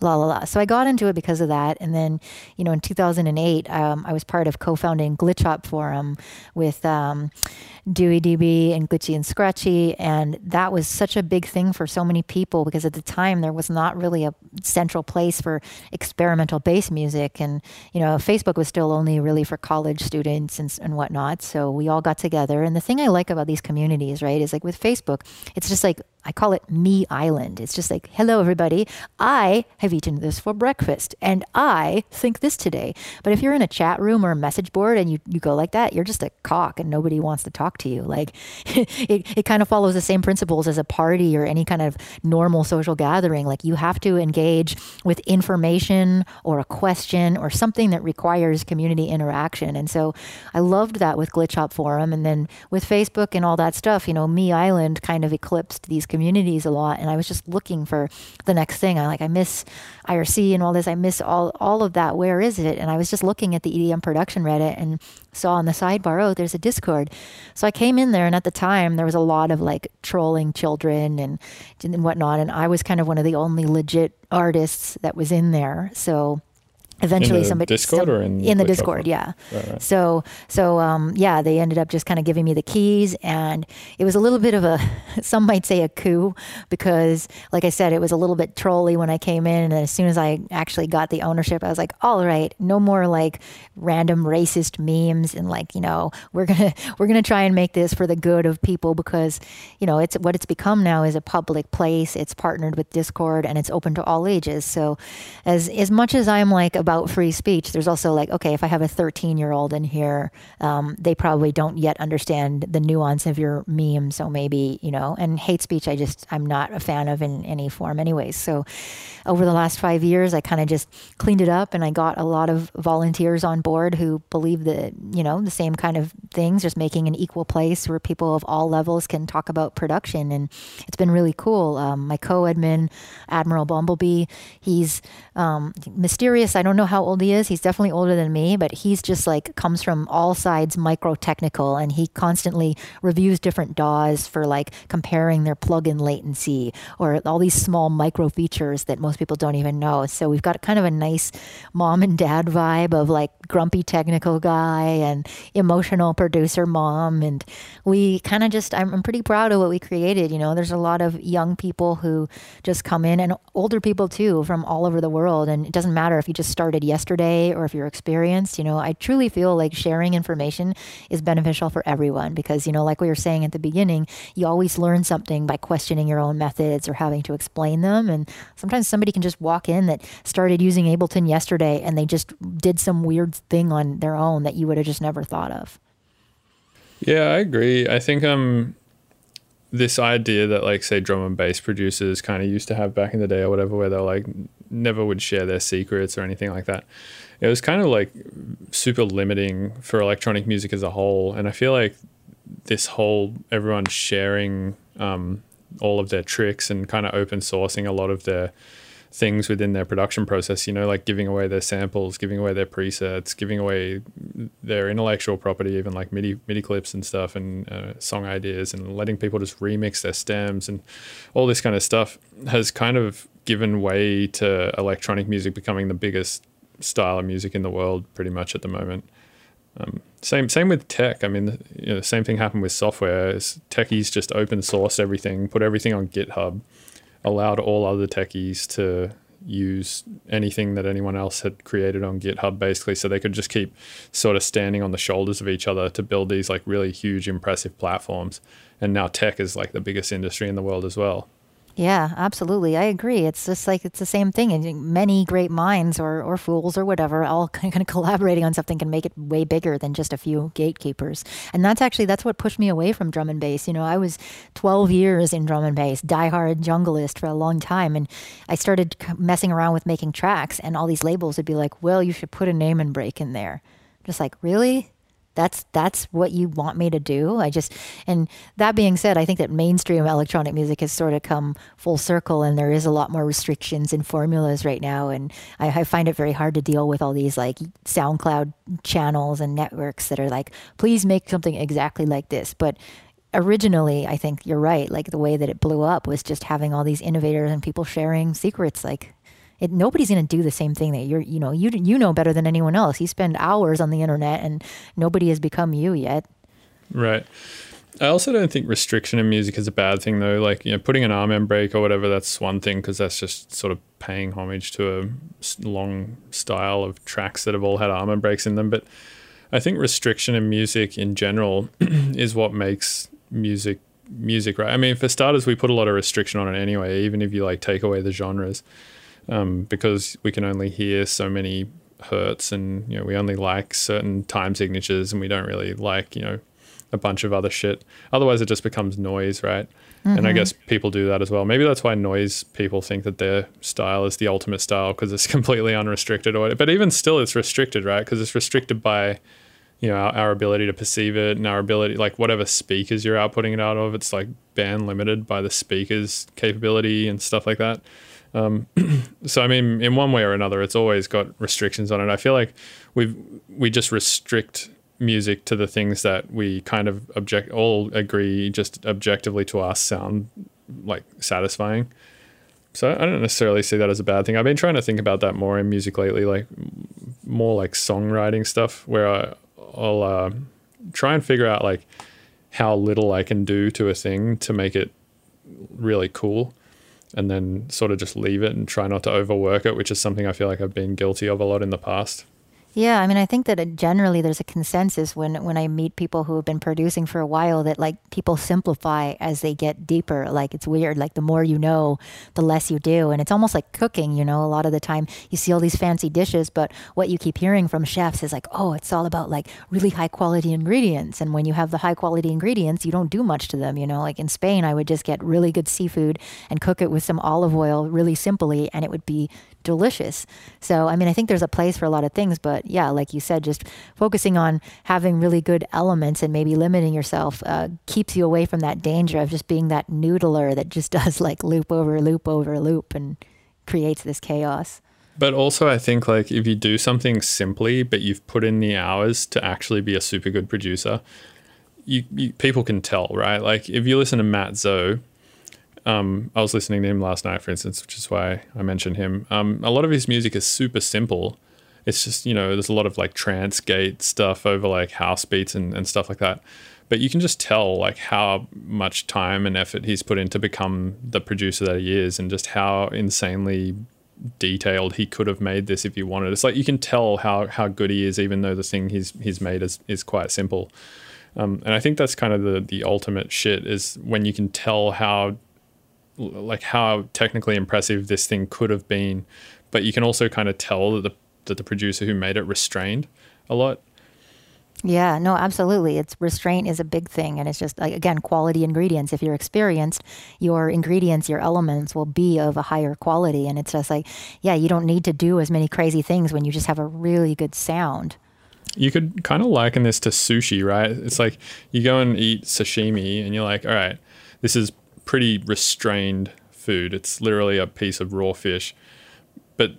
B: la la la. So I got into it because of that. And then, you know, in 2008, um, I was part of co-founding Glitch Hop Forum with um, Dewey DB and Glitchy and Scratchy, and that was such a big thing for so many people because at the time there was not really a central place for experimental bass music, and you know, Facebook was still only really for college students and, and whatnot. So we all got together, and the thing I like about these communities, right, is like with Facebook, it's just like I call it me island. It's just like, hello, everybody. I have eaten this for breakfast and I think this today. But if you're in a chat room or a message board and you, you go like that, you're just a cock and nobody wants to talk to you. Like it, it kind of follows the same principles as a party or any kind of normal social gathering. Like you have to engage with information or a question or something that requires community interaction. And so I loved that with Glitch Hop Forum. And then with Facebook and all that stuff, you know, Me Island kind of eclipsed these communities a lot and I was just looking for the next thing. I like I miss IRC and all this. I miss all all of that. Where is it? And I was just looking at the EDM production Reddit and saw on the sidebar, oh, there's a Discord. So I came in there and at the time there was a lot of like trolling children and and whatnot. And I was kind of one of the only legit artists that was in there. So eventually
A: in the
B: somebody
A: Discord
B: some-
A: or in
B: in the
A: Glitch
B: discord yeah.
A: Right, right.
B: so so um yeah they ended up just kind of giving me the keys and it was a little bit of a some might say a coup because like i said it was a little bit trolly when i came in and as soon as i actually got the ownership i was like all right no more like random racist memes and like you know we're gonna we're gonna try and make this for the good of people because you know it's what it's become now is a public place. It's partnered with discord and it's open to all ages. So as as much as i'm like about free speech there's also like okay if i have a 13 year old in here um, they probably don't yet understand the nuance of your meme so maybe you know and hate speech i just i'm not a fan of in any form anyways. So over the last five years i kind of just cleaned it up and i got a lot of volunteers on board who believe that you know the same kind of things just making an equal place where people of all levels can talk about production. And it's been really cool. Um, my co-admin admiral bumblebee he's um, mysterious. I don't know how old he is. He's definitely older than me but he's just like comes from all sides micro technical and he constantly reviews different daws for like comparing their plugin latency or all these small micro features that most people don't even know. So we've got kind of a nice mom and dad vibe of like grumpy technical guy and emotional producer mom. And we kind of just I'm, I'm pretty proud of what we created you know? There's a lot of young people who just come in and older people too from all over the world. And it doesn't matter if you just started yesterday or if you're experienced you know i truly feel like sharing information is beneficial for everyone because you know like we were saying at the beginning you always learn something by questioning your own methods or having to explain them and sometimes somebody can just walk in that started using ableton yesterday and they just did some weird thing on their own that you would have just never thought of
A: Yeah, I agree. I think um this idea that like say drum and bass producers kind of used to have back in the day or whatever where they're like never would share their secrets or anything like that. It was kind of like super limiting for electronic music as a whole and I feel like this whole everyone sharing um all of their tricks and kind of open sourcing a lot of their things within their production process, you know, like giving away their samples, giving away their presets, giving away their intellectual property, even like MIDI MIDI clips and stuff, and uh, song ideas, and letting people just remix their stems and all this kind of stuff has kind of given way to electronic music becoming the biggest style of music in the world, pretty much at the moment. Um, same same with tech. I mean, the, you know, same thing happened with software. Techies just open sourced everything, put everything on GitHub, allowed all other techies to use anything that anyone else had created on GitHub, basically. So they could just keep sort of standing on the shoulders of each other to build these like really huge, impressive platforms. And now tech is like the biggest industry in the world as well.
B: Yeah, absolutely. I agree. It's just like it's the same thing. And many great minds or, or fools or whatever, all kind of collaborating on something can make it way bigger than just a few gatekeepers. And that's actually that's what pushed me away from drum and bass. You know, I was 12 years in drum and bass, diehard jungleist for a long time, and I started messing around with making tracks, and all these labels would be like, "Well, you should put an Amen break in there." Just like, really? That's that's what you want me to do. I just and that being said i think that mainstream electronic music has sort of come full circle and there is a lot more restrictions and formulas right now. And I, I find it very hard to deal with all these like soundcloud channels and networks that are like please make something exactly like this. But originally i think you're right like the way that it blew up was just having all these innovators and people sharing secrets like it, nobody's going to do the same thing that you're you know you you know better than anyone else you spend hours on the internet and nobody has become you yet
A: Right. I also don't think restriction in music is a bad thing, though. Like, you know, putting an Amen break or whatever, that's one thing because that's just sort of paying homage to a long style of tracks that have all had Amen breaks in them. But I think restriction in music in general is what makes music music, right? I mean, for starters, we put a lot of restriction on it anyway, even if you like take away the genres, um, because we can only hear so many hertz and, you know, we only like certain time signatures and we don't really like, you know, a bunch of other shit. Otherwise, it just becomes noise, right? And I guess people do that as well. Maybe that's why noise people think that their style is the ultimate style because it's completely unrestricted. Or, but even still, it's restricted, right? Because it's restricted by, you know, our, our ability to perceive it and our ability, like whatever speakers you're outputting it out of, it's like band limited by the speakers' capability and stuff like that. Um, so I mean, in one way or another, it's always got restrictions on it. I feel like we we just restrict music to the things that we kind of object all agree just objectively to us sound like satisfying. So I don't necessarily see that as a bad thing. I've been trying to think about that more in music lately, like more like songwriting stuff, where I, I'll uh, try and figure out like how little I can do to a thing to make it really cool, and then sort of just leave it and try not to overwork it, which is something I feel like I've been guilty of a lot in the past.
B: Yeah, I mean, I think that uh, generally there's a consensus when when I meet people who have been producing for a while that like people simplify as they get deeper. Like it's weird. Like the more you know, the less you do, and it's almost like cooking. You know, a lot of the time you see all these fancy dishes, but what you keep hearing from chefs is like, oh, it's all about like really high quality ingredients. And when you have the high quality ingredients, you don't do much to them. You know, like in Spain, I would just get really good seafood and cook it with some olive oil really simply, and it would be delicious. So, I mean, I think there's a place for a lot of things, but yeah, like you said, just focusing on having really good elements and maybe limiting yourself uh, keeps you away from that danger of just being that noodler that just does like loop over loop over loop and creates this chaos.
A: But also, I think like if you do something simply, but you've put in the hours to actually be a super good producer, you, you people can tell, right? Like if you listen to Mat Zo, um, I was listening to him last night, for instance, which is why I mentioned him. Um, a lot of his music is super simple. It's just you know there's a lot of like trance gate stuff over like house beats and, and stuff like that. But you can just tell like how much time and effort he's put in to become the producer that he is, and just how insanely detailed he could have made this if he wanted. It's like you can tell how how good he is, even though the thing he's he's made is is quite simple. Um, and I think that's kind of the the ultimate shit is when you can tell how like how technically impressive this thing could have been, but you can also kind of tell that the that the producer who made it restrained a lot.
B: Yeah, no, absolutely. It's restraint is a big thing, and it's just like again quality ingredients. If you're experienced, your ingredients, your elements will be of a higher quality, and it's just like, yeah, you don't need to do as many crazy things when you just have a really good sound.
A: You could kind of liken this to sushi, right? It's like you go and eat sashimi, and you're like, all right, this is pretty restrained food. It's literally a piece of raw fish, but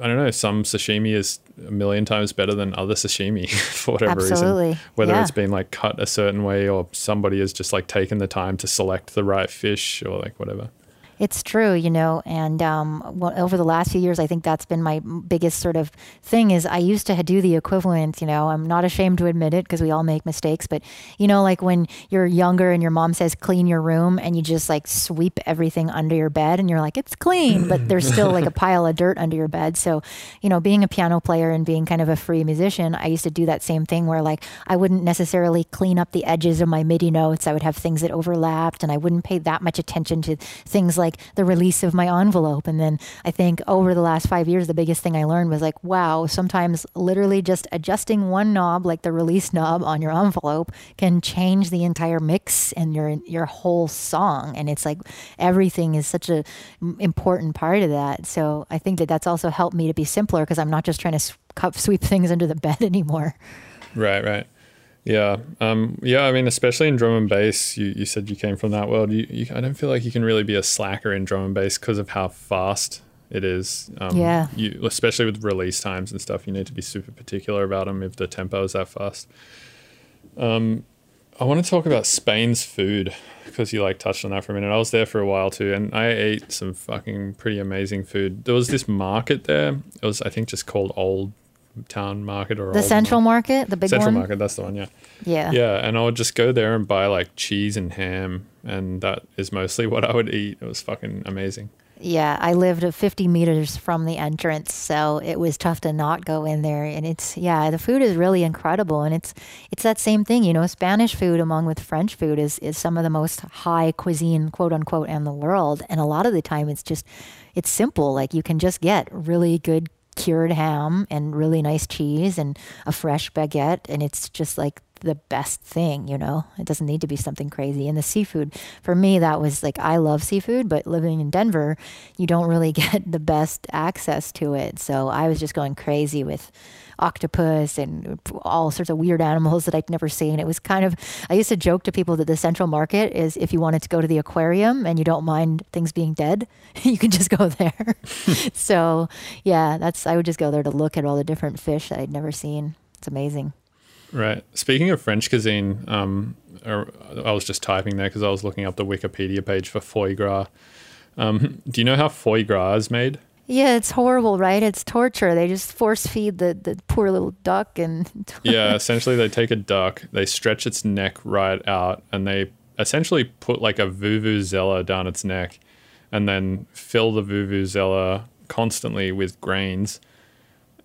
A: I don't know. Some sashimi is a million times better than other sashimi for whatever
B: Absolutely,
A: reason. Whether
B: yeah.
A: it's been like cut a certain way or somebody has just like taken the time to select the right fish or like whatever.
B: It's true, you know, and um, well, over the last few years, I think that's been my biggest sort of thing. Is I used to do the equivalent. You know, I'm not ashamed to admit it because we all make mistakes. But you know, like when you're younger and your mom says clean your room, and you just like sweep everything under your bed, and you're like it's clean, but there's still like a pile of dirt under your bed. So, you know, being a piano player and being kind of a free musician, I used to do that same thing where like I wouldn't necessarily clean up the edges of my MIDI notes. I would have things that overlapped, and I wouldn't pay that much attention to things like the release of my envelope. And then I think over the last five years, the biggest thing I learned was like, wow, sometimes literally just adjusting one knob, like the release knob on your envelope, can change the entire mix and your your whole song. And it's like everything is such a m- important part of that. So I think that that's also helped me to be simpler because I'm not just trying to sweep things under the bed anymore.
A: Right, right. Yeah. Um, yeah, I mean, especially in drum and bass, you, you said you came from that world. You, you, I don't feel like you can really be a slacker in drum and bass because of how fast it is. Um,
B: Yeah.
A: You, especially with release times and stuff, you need to be super particular about them if the tempo is that fast. Um, I want to talk about Spain's food because you like touched on that for a minute. I was there for a while too, and I ate some fucking pretty amazing food. There was this market there. It was, I think, just called Old Town Market or
B: The Central
A: Mar-
B: Market, the big
A: Central
B: one.
A: Market. That's the one. Yeah.
B: Yeah.
A: Yeah, and I would just go there and buy like cheese and ham, and that is mostly what I would eat. It was fucking amazing.
B: Yeah, I lived at 50 meters from the entrance, so it was tough to not go in there. And it's yeah, the food is really incredible, and it's it's that same thing, you know. Spanish food, along with French food, is is some of the most high cuisine, quote unquote, in the world. And a lot of the time, it's just it's simple. Like you can just get really good cured ham and really nice cheese and a fresh baguette, and it's just like the best thing, you know. It doesn't need to be something crazy. And the seafood, for me, that was like I love seafood, but living in Denver, you don't really get the best access to it. So I was just going crazy with octopus and all sorts of weird animals that I'd never seen. It was kind of I used to joke to people that the Central Market is if you wanted to go to the aquarium and you don't mind things being dead, you can just go there. so yeah, that's I would just go there to look at all the different fish that I'd never seen. It's amazing.
A: Right. Speaking of French cuisine, um, er, I was just typing there because I was looking up the Wikipedia page for foie gras. Um, do you know how foie gras is made?
B: Yeah, it's horrible, right? It's torture. They just force feed the, the poor little duck and
A: yeah, essentially they take a duck, they stretch its neck right out, and they essentially put like a vuvuzela down its neck, and then fill the vuvuzela constantly with grains.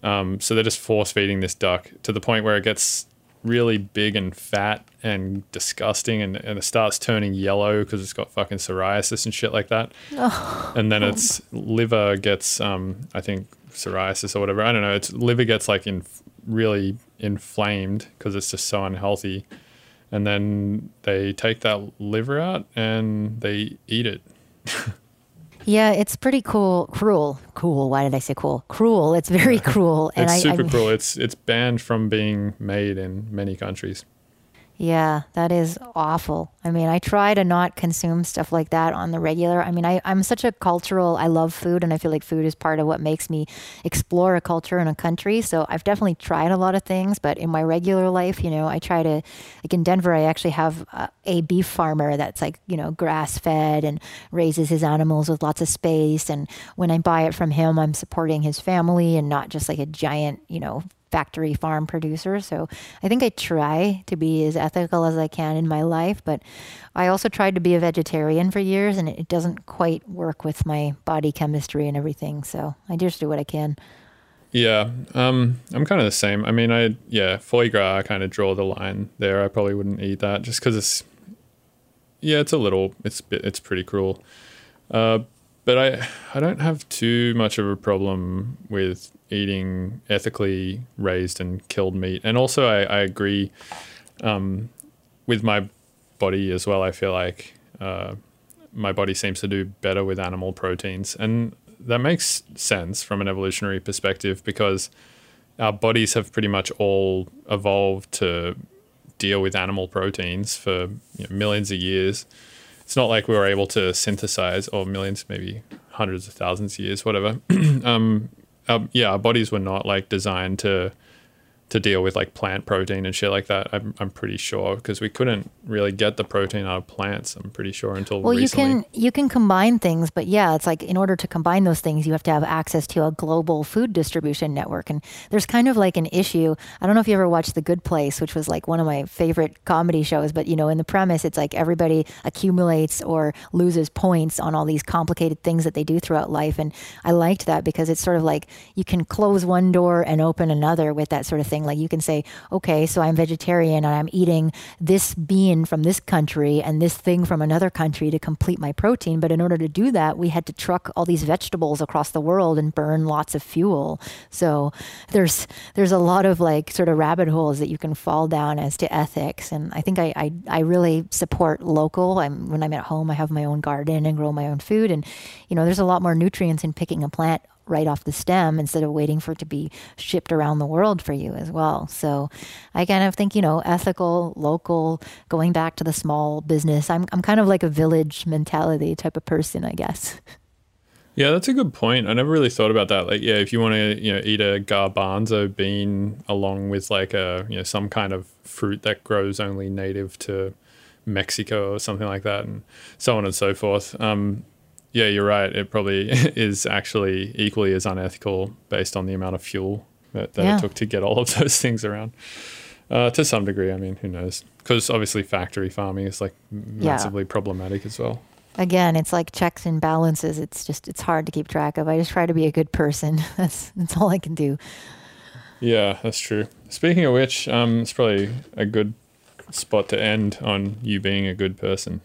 A: Um, so they're just force feeding this duck to the point where it gets really big and fat and disgusting, and, and it starts turning yellow because it's got fucking psoriasis and shit like that. And then its liver gets, um, I think, psoriasis or whatever. I don't know. Its liver gets like in really inflamed because it's just so unhealthy. And then they take that liver out and they eat it.
B: yeah, it's pretty cool, cruel, cool. Why did I say cool? Cruel. It's very cruel, and
A: it's
B: I,
A: super
B: I,
A: cruel. It's it's banned from being made in many countries.
B: Yeah, that is awful. I mean, I try to not consume stuff like that on the regular. I mean, I, I'm such a cultural, I love food, and I feel like food is part of what makes me explore a culture and a country. So I've definitely tried a lot of things, but in my regular life, you know, I try to, like in Denver, I actually have a, a beef farmer that's like, you know, grass fed and raises his animals with lots of space. And when I buy it from him, I'm supporting his family and not just like a giant, you know, factory farm producer. So I think I try to be as ethical as I can in my life, but I also tried to be a vegetarian for years and it doesn't quite work with my body chemistry and everything. So I just do what I can.
A: Yeah, um, I'm kind of the same. I mean, I yeah, foie gras. I kind of draw the line there. I probably wouldn't eat that just because it's yeah, it's a little, it's bit, it's pretty cruel. Uh, but I I don't have too much of a problem with eating ethically raised and killed meat, and also I, I agree um, with my body as well. I feel like uh, my body seems to do better with animal proteins, and that makes sense from an evolutionary perspective because our bodies have pretty much all evolved to deal with animal proteins for you know, millions of years. It's not like we were able to synthesize, or millions, maybe hundreds of thousands of years, whatever. um, our, yeah, our bodies were not like designed to to deal with like plant protein and shit like that. I'm, I'm pretty sure because we couldn't really get the protein out of plants. I'm pretty sure until
B: Well,
A: recently.
B: you can you can combine things, but yeah, it's like in order to combine those things, you have to have access to a global food distribution network. And there's kind of like an issue. I don't know if you ever watched The Good Place, which was like one of my favorite comedy shows, but you know, in the premise, it's like everybody accumulates or loses points on all these complicated things that they do throughout life. And I liked that because it's sort of like you can close one door and open another with that sort of thing. Like you can say, okay, so I'm vegetarian and I'm eating this bean from this country and this thing from another country to complete my protein. But in order to do that, we had to truck all these vegetables across the world and burn lots of fuel. So there's there's a lot of like sort of rabbit holes that you can fall down as to ethics. And I think I I, I really support local. I'm when I'm at home, I have my own garden and grow my own food. And you know, there's a lot more nutrients in picking a plant right off the stem instead of waiting for it to be shipped around the world for you as well. So I kind of think, you know, ethical, local, going back to the small business. I'm I'm kind of like a village mentality type of person, I guess.
A: Yeah, that's a good point. I never really thought about that. Like, yeah, if you want to, you know, eat a garbanzo bean along with like a, you know, some kind of fruit that grows only native to Mexico or something like that, and so on and so forth. Um, yeah, you're right. It probably is actually equally as unethical based on the amount of fuel that, that
B: Yeah.
A: it took to get all of those things around. Uh, to some degree, I mean, who knows? Because obviously, factory farming is like massively problematic as well.
B: Again, it's like checks and balances. It's just it's hard to keep track of. I just try to be a good person. That's that's all I can do.
A: Yeah, that's true. Speaking of which, um, it's probably a good spot to end on you being a good person.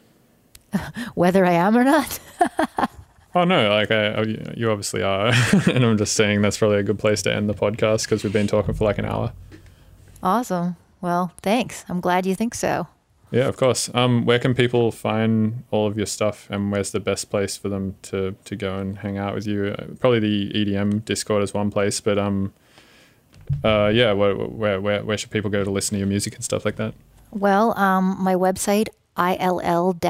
B: Whether I am or not.
A: Oh no, like I, I, you obviously are, and I'm just saying that's probably a good place to end the podcast because we've been talking for like an hour.
B: Awesome. Well, thanks. I'm glad you think so.
A: Yeah, of course. Um, where can people find all of your stuff, and where's the best place for them to to go and hang out with you? Uh, Probably the EDM Discord is one place, but um, uh, yeah, where where where, where should people go to listen to your music and stuff like that?
B: Well, um, my website, ill-esha.com.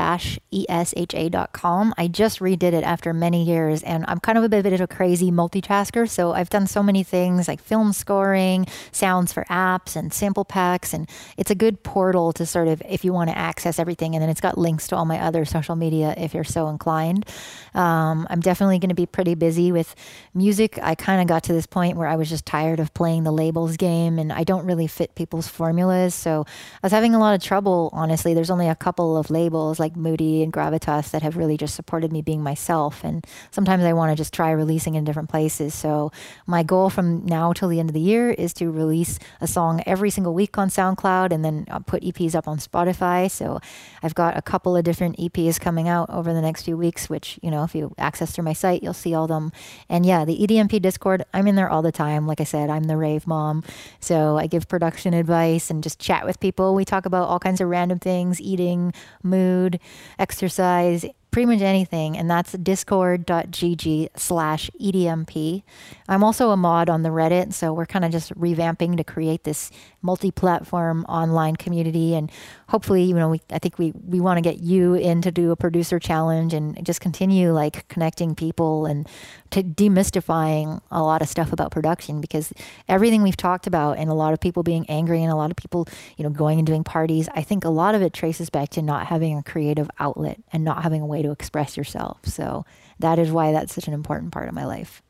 B: I just redid it after many years, and I'm kind of a bit of a crazy multitasker. So I've done so many things like film scoring, sounds for apps, and sample packs. And it's a good portal to sort of, if you want to access everything. And then it's got links to all my other social media if you're so inclined. Um, I'm definitely going to be pretty busy with music. I kind of got to this point where I was just tired of playing the labels game, and I don't really fit people's formulas. So I was having a lot of trouble, honestly. There's only a couple of labels like Moody and Gravitas that have really just supported me being myself. And sometimes I want to just try releasing in different places. So my goal from now till the end of the year is to release a song every single week on SoundCloud and then uh, put EPs up on Spotify. So I've got a couple of different EPs coming out over the next few weeks, which, you know, if you access through my site, you'll see all them. And yeah, the EDMP Discord, I'm in there all the time. Like I said, I'm the rave mom. So I give production advice and just chat with people. We talk about all kinds of random things eating, mood, exercise, pretty much anything. And that's discord.gg slash EDMP. I'm also a mod on the Reddit. So we're kind of just revamping to create this multi platform online community. And hopefully, you know, we, I think we, we want to get you in to do a producer challenge and just continue like connecting people and to demystifying a lot of stuff about production because everything we've talked about and a lot of people being angry and a lot of people, you know, going and doing parties, I think a lot of it traces back to not having a creative outlet and not having a way to express yourself. So that is why that's such an important part of my life.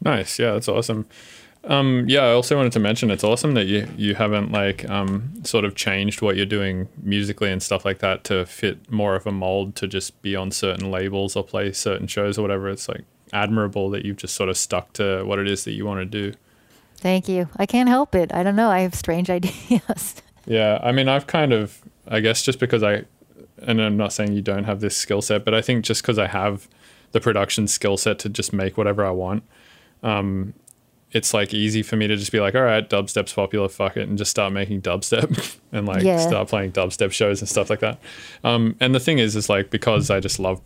A: Nice. Yeah, that's awesome. Um, yeah, I also wanted to mention it's awesome that you you haven't like um, sort of changed what you're doing musically and stuff like that to fit more of a mold to just be on certain labels or play certain shows or whatever. It's like admirable that you've just sort of stuck to what it is that you want to do.
B: Thank you. I can't help it. I don't know. I have strange ideas.
A: Yeah, I mean, I've kind of, I guess, just because I, and I'm not saying you don't have this skill set, but I think just because I have the production skill set to just make whatever I want, um, it's like easy for me to just be like, all right, dubstep's popular, fuck it, and just start making dubstep and like
B: Yeah.
A: start playing dubstep shows and stuff like that. Um, and the thing is, is like because I just love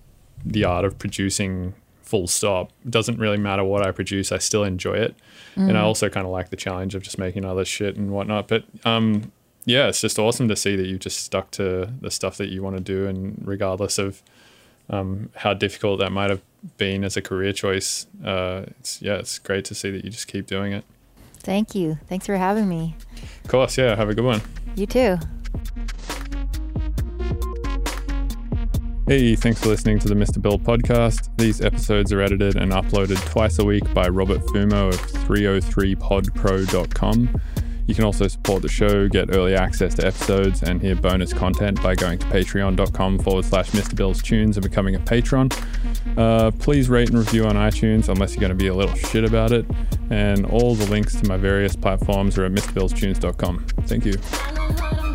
A: the art of producing full stop. It doesn't really matter what I produce, I still enjoy it. And I also kind of like the challenge of just making other shit and whatnot. But um, yeah, it's just awesome to see that you've just stuck to the stuff that you want to do, and regardless of um, how difficult that might have been as a career choice, uh, it's yeah, it's great to see that you just keep doing it.
B: Thank you. Thanks for having me.
A: Of course, yeah. Have a good one.
B: You too.
A: Hey, thanks for listening to the Mr. Bill podcast. These episodes are edited and uploaded twice a week by Robert Fumo of 303podpro.com. You can also support the show, get early access to episodes, and hear bonus content by going to patreon.com forward slash Mr. Bill's Tunes and becoming a patron. Uh, please rate and review on iTunes unless you're going to be a little shit about it. And all the links to my various platforms are at MrBillsTunes.com. Thank you.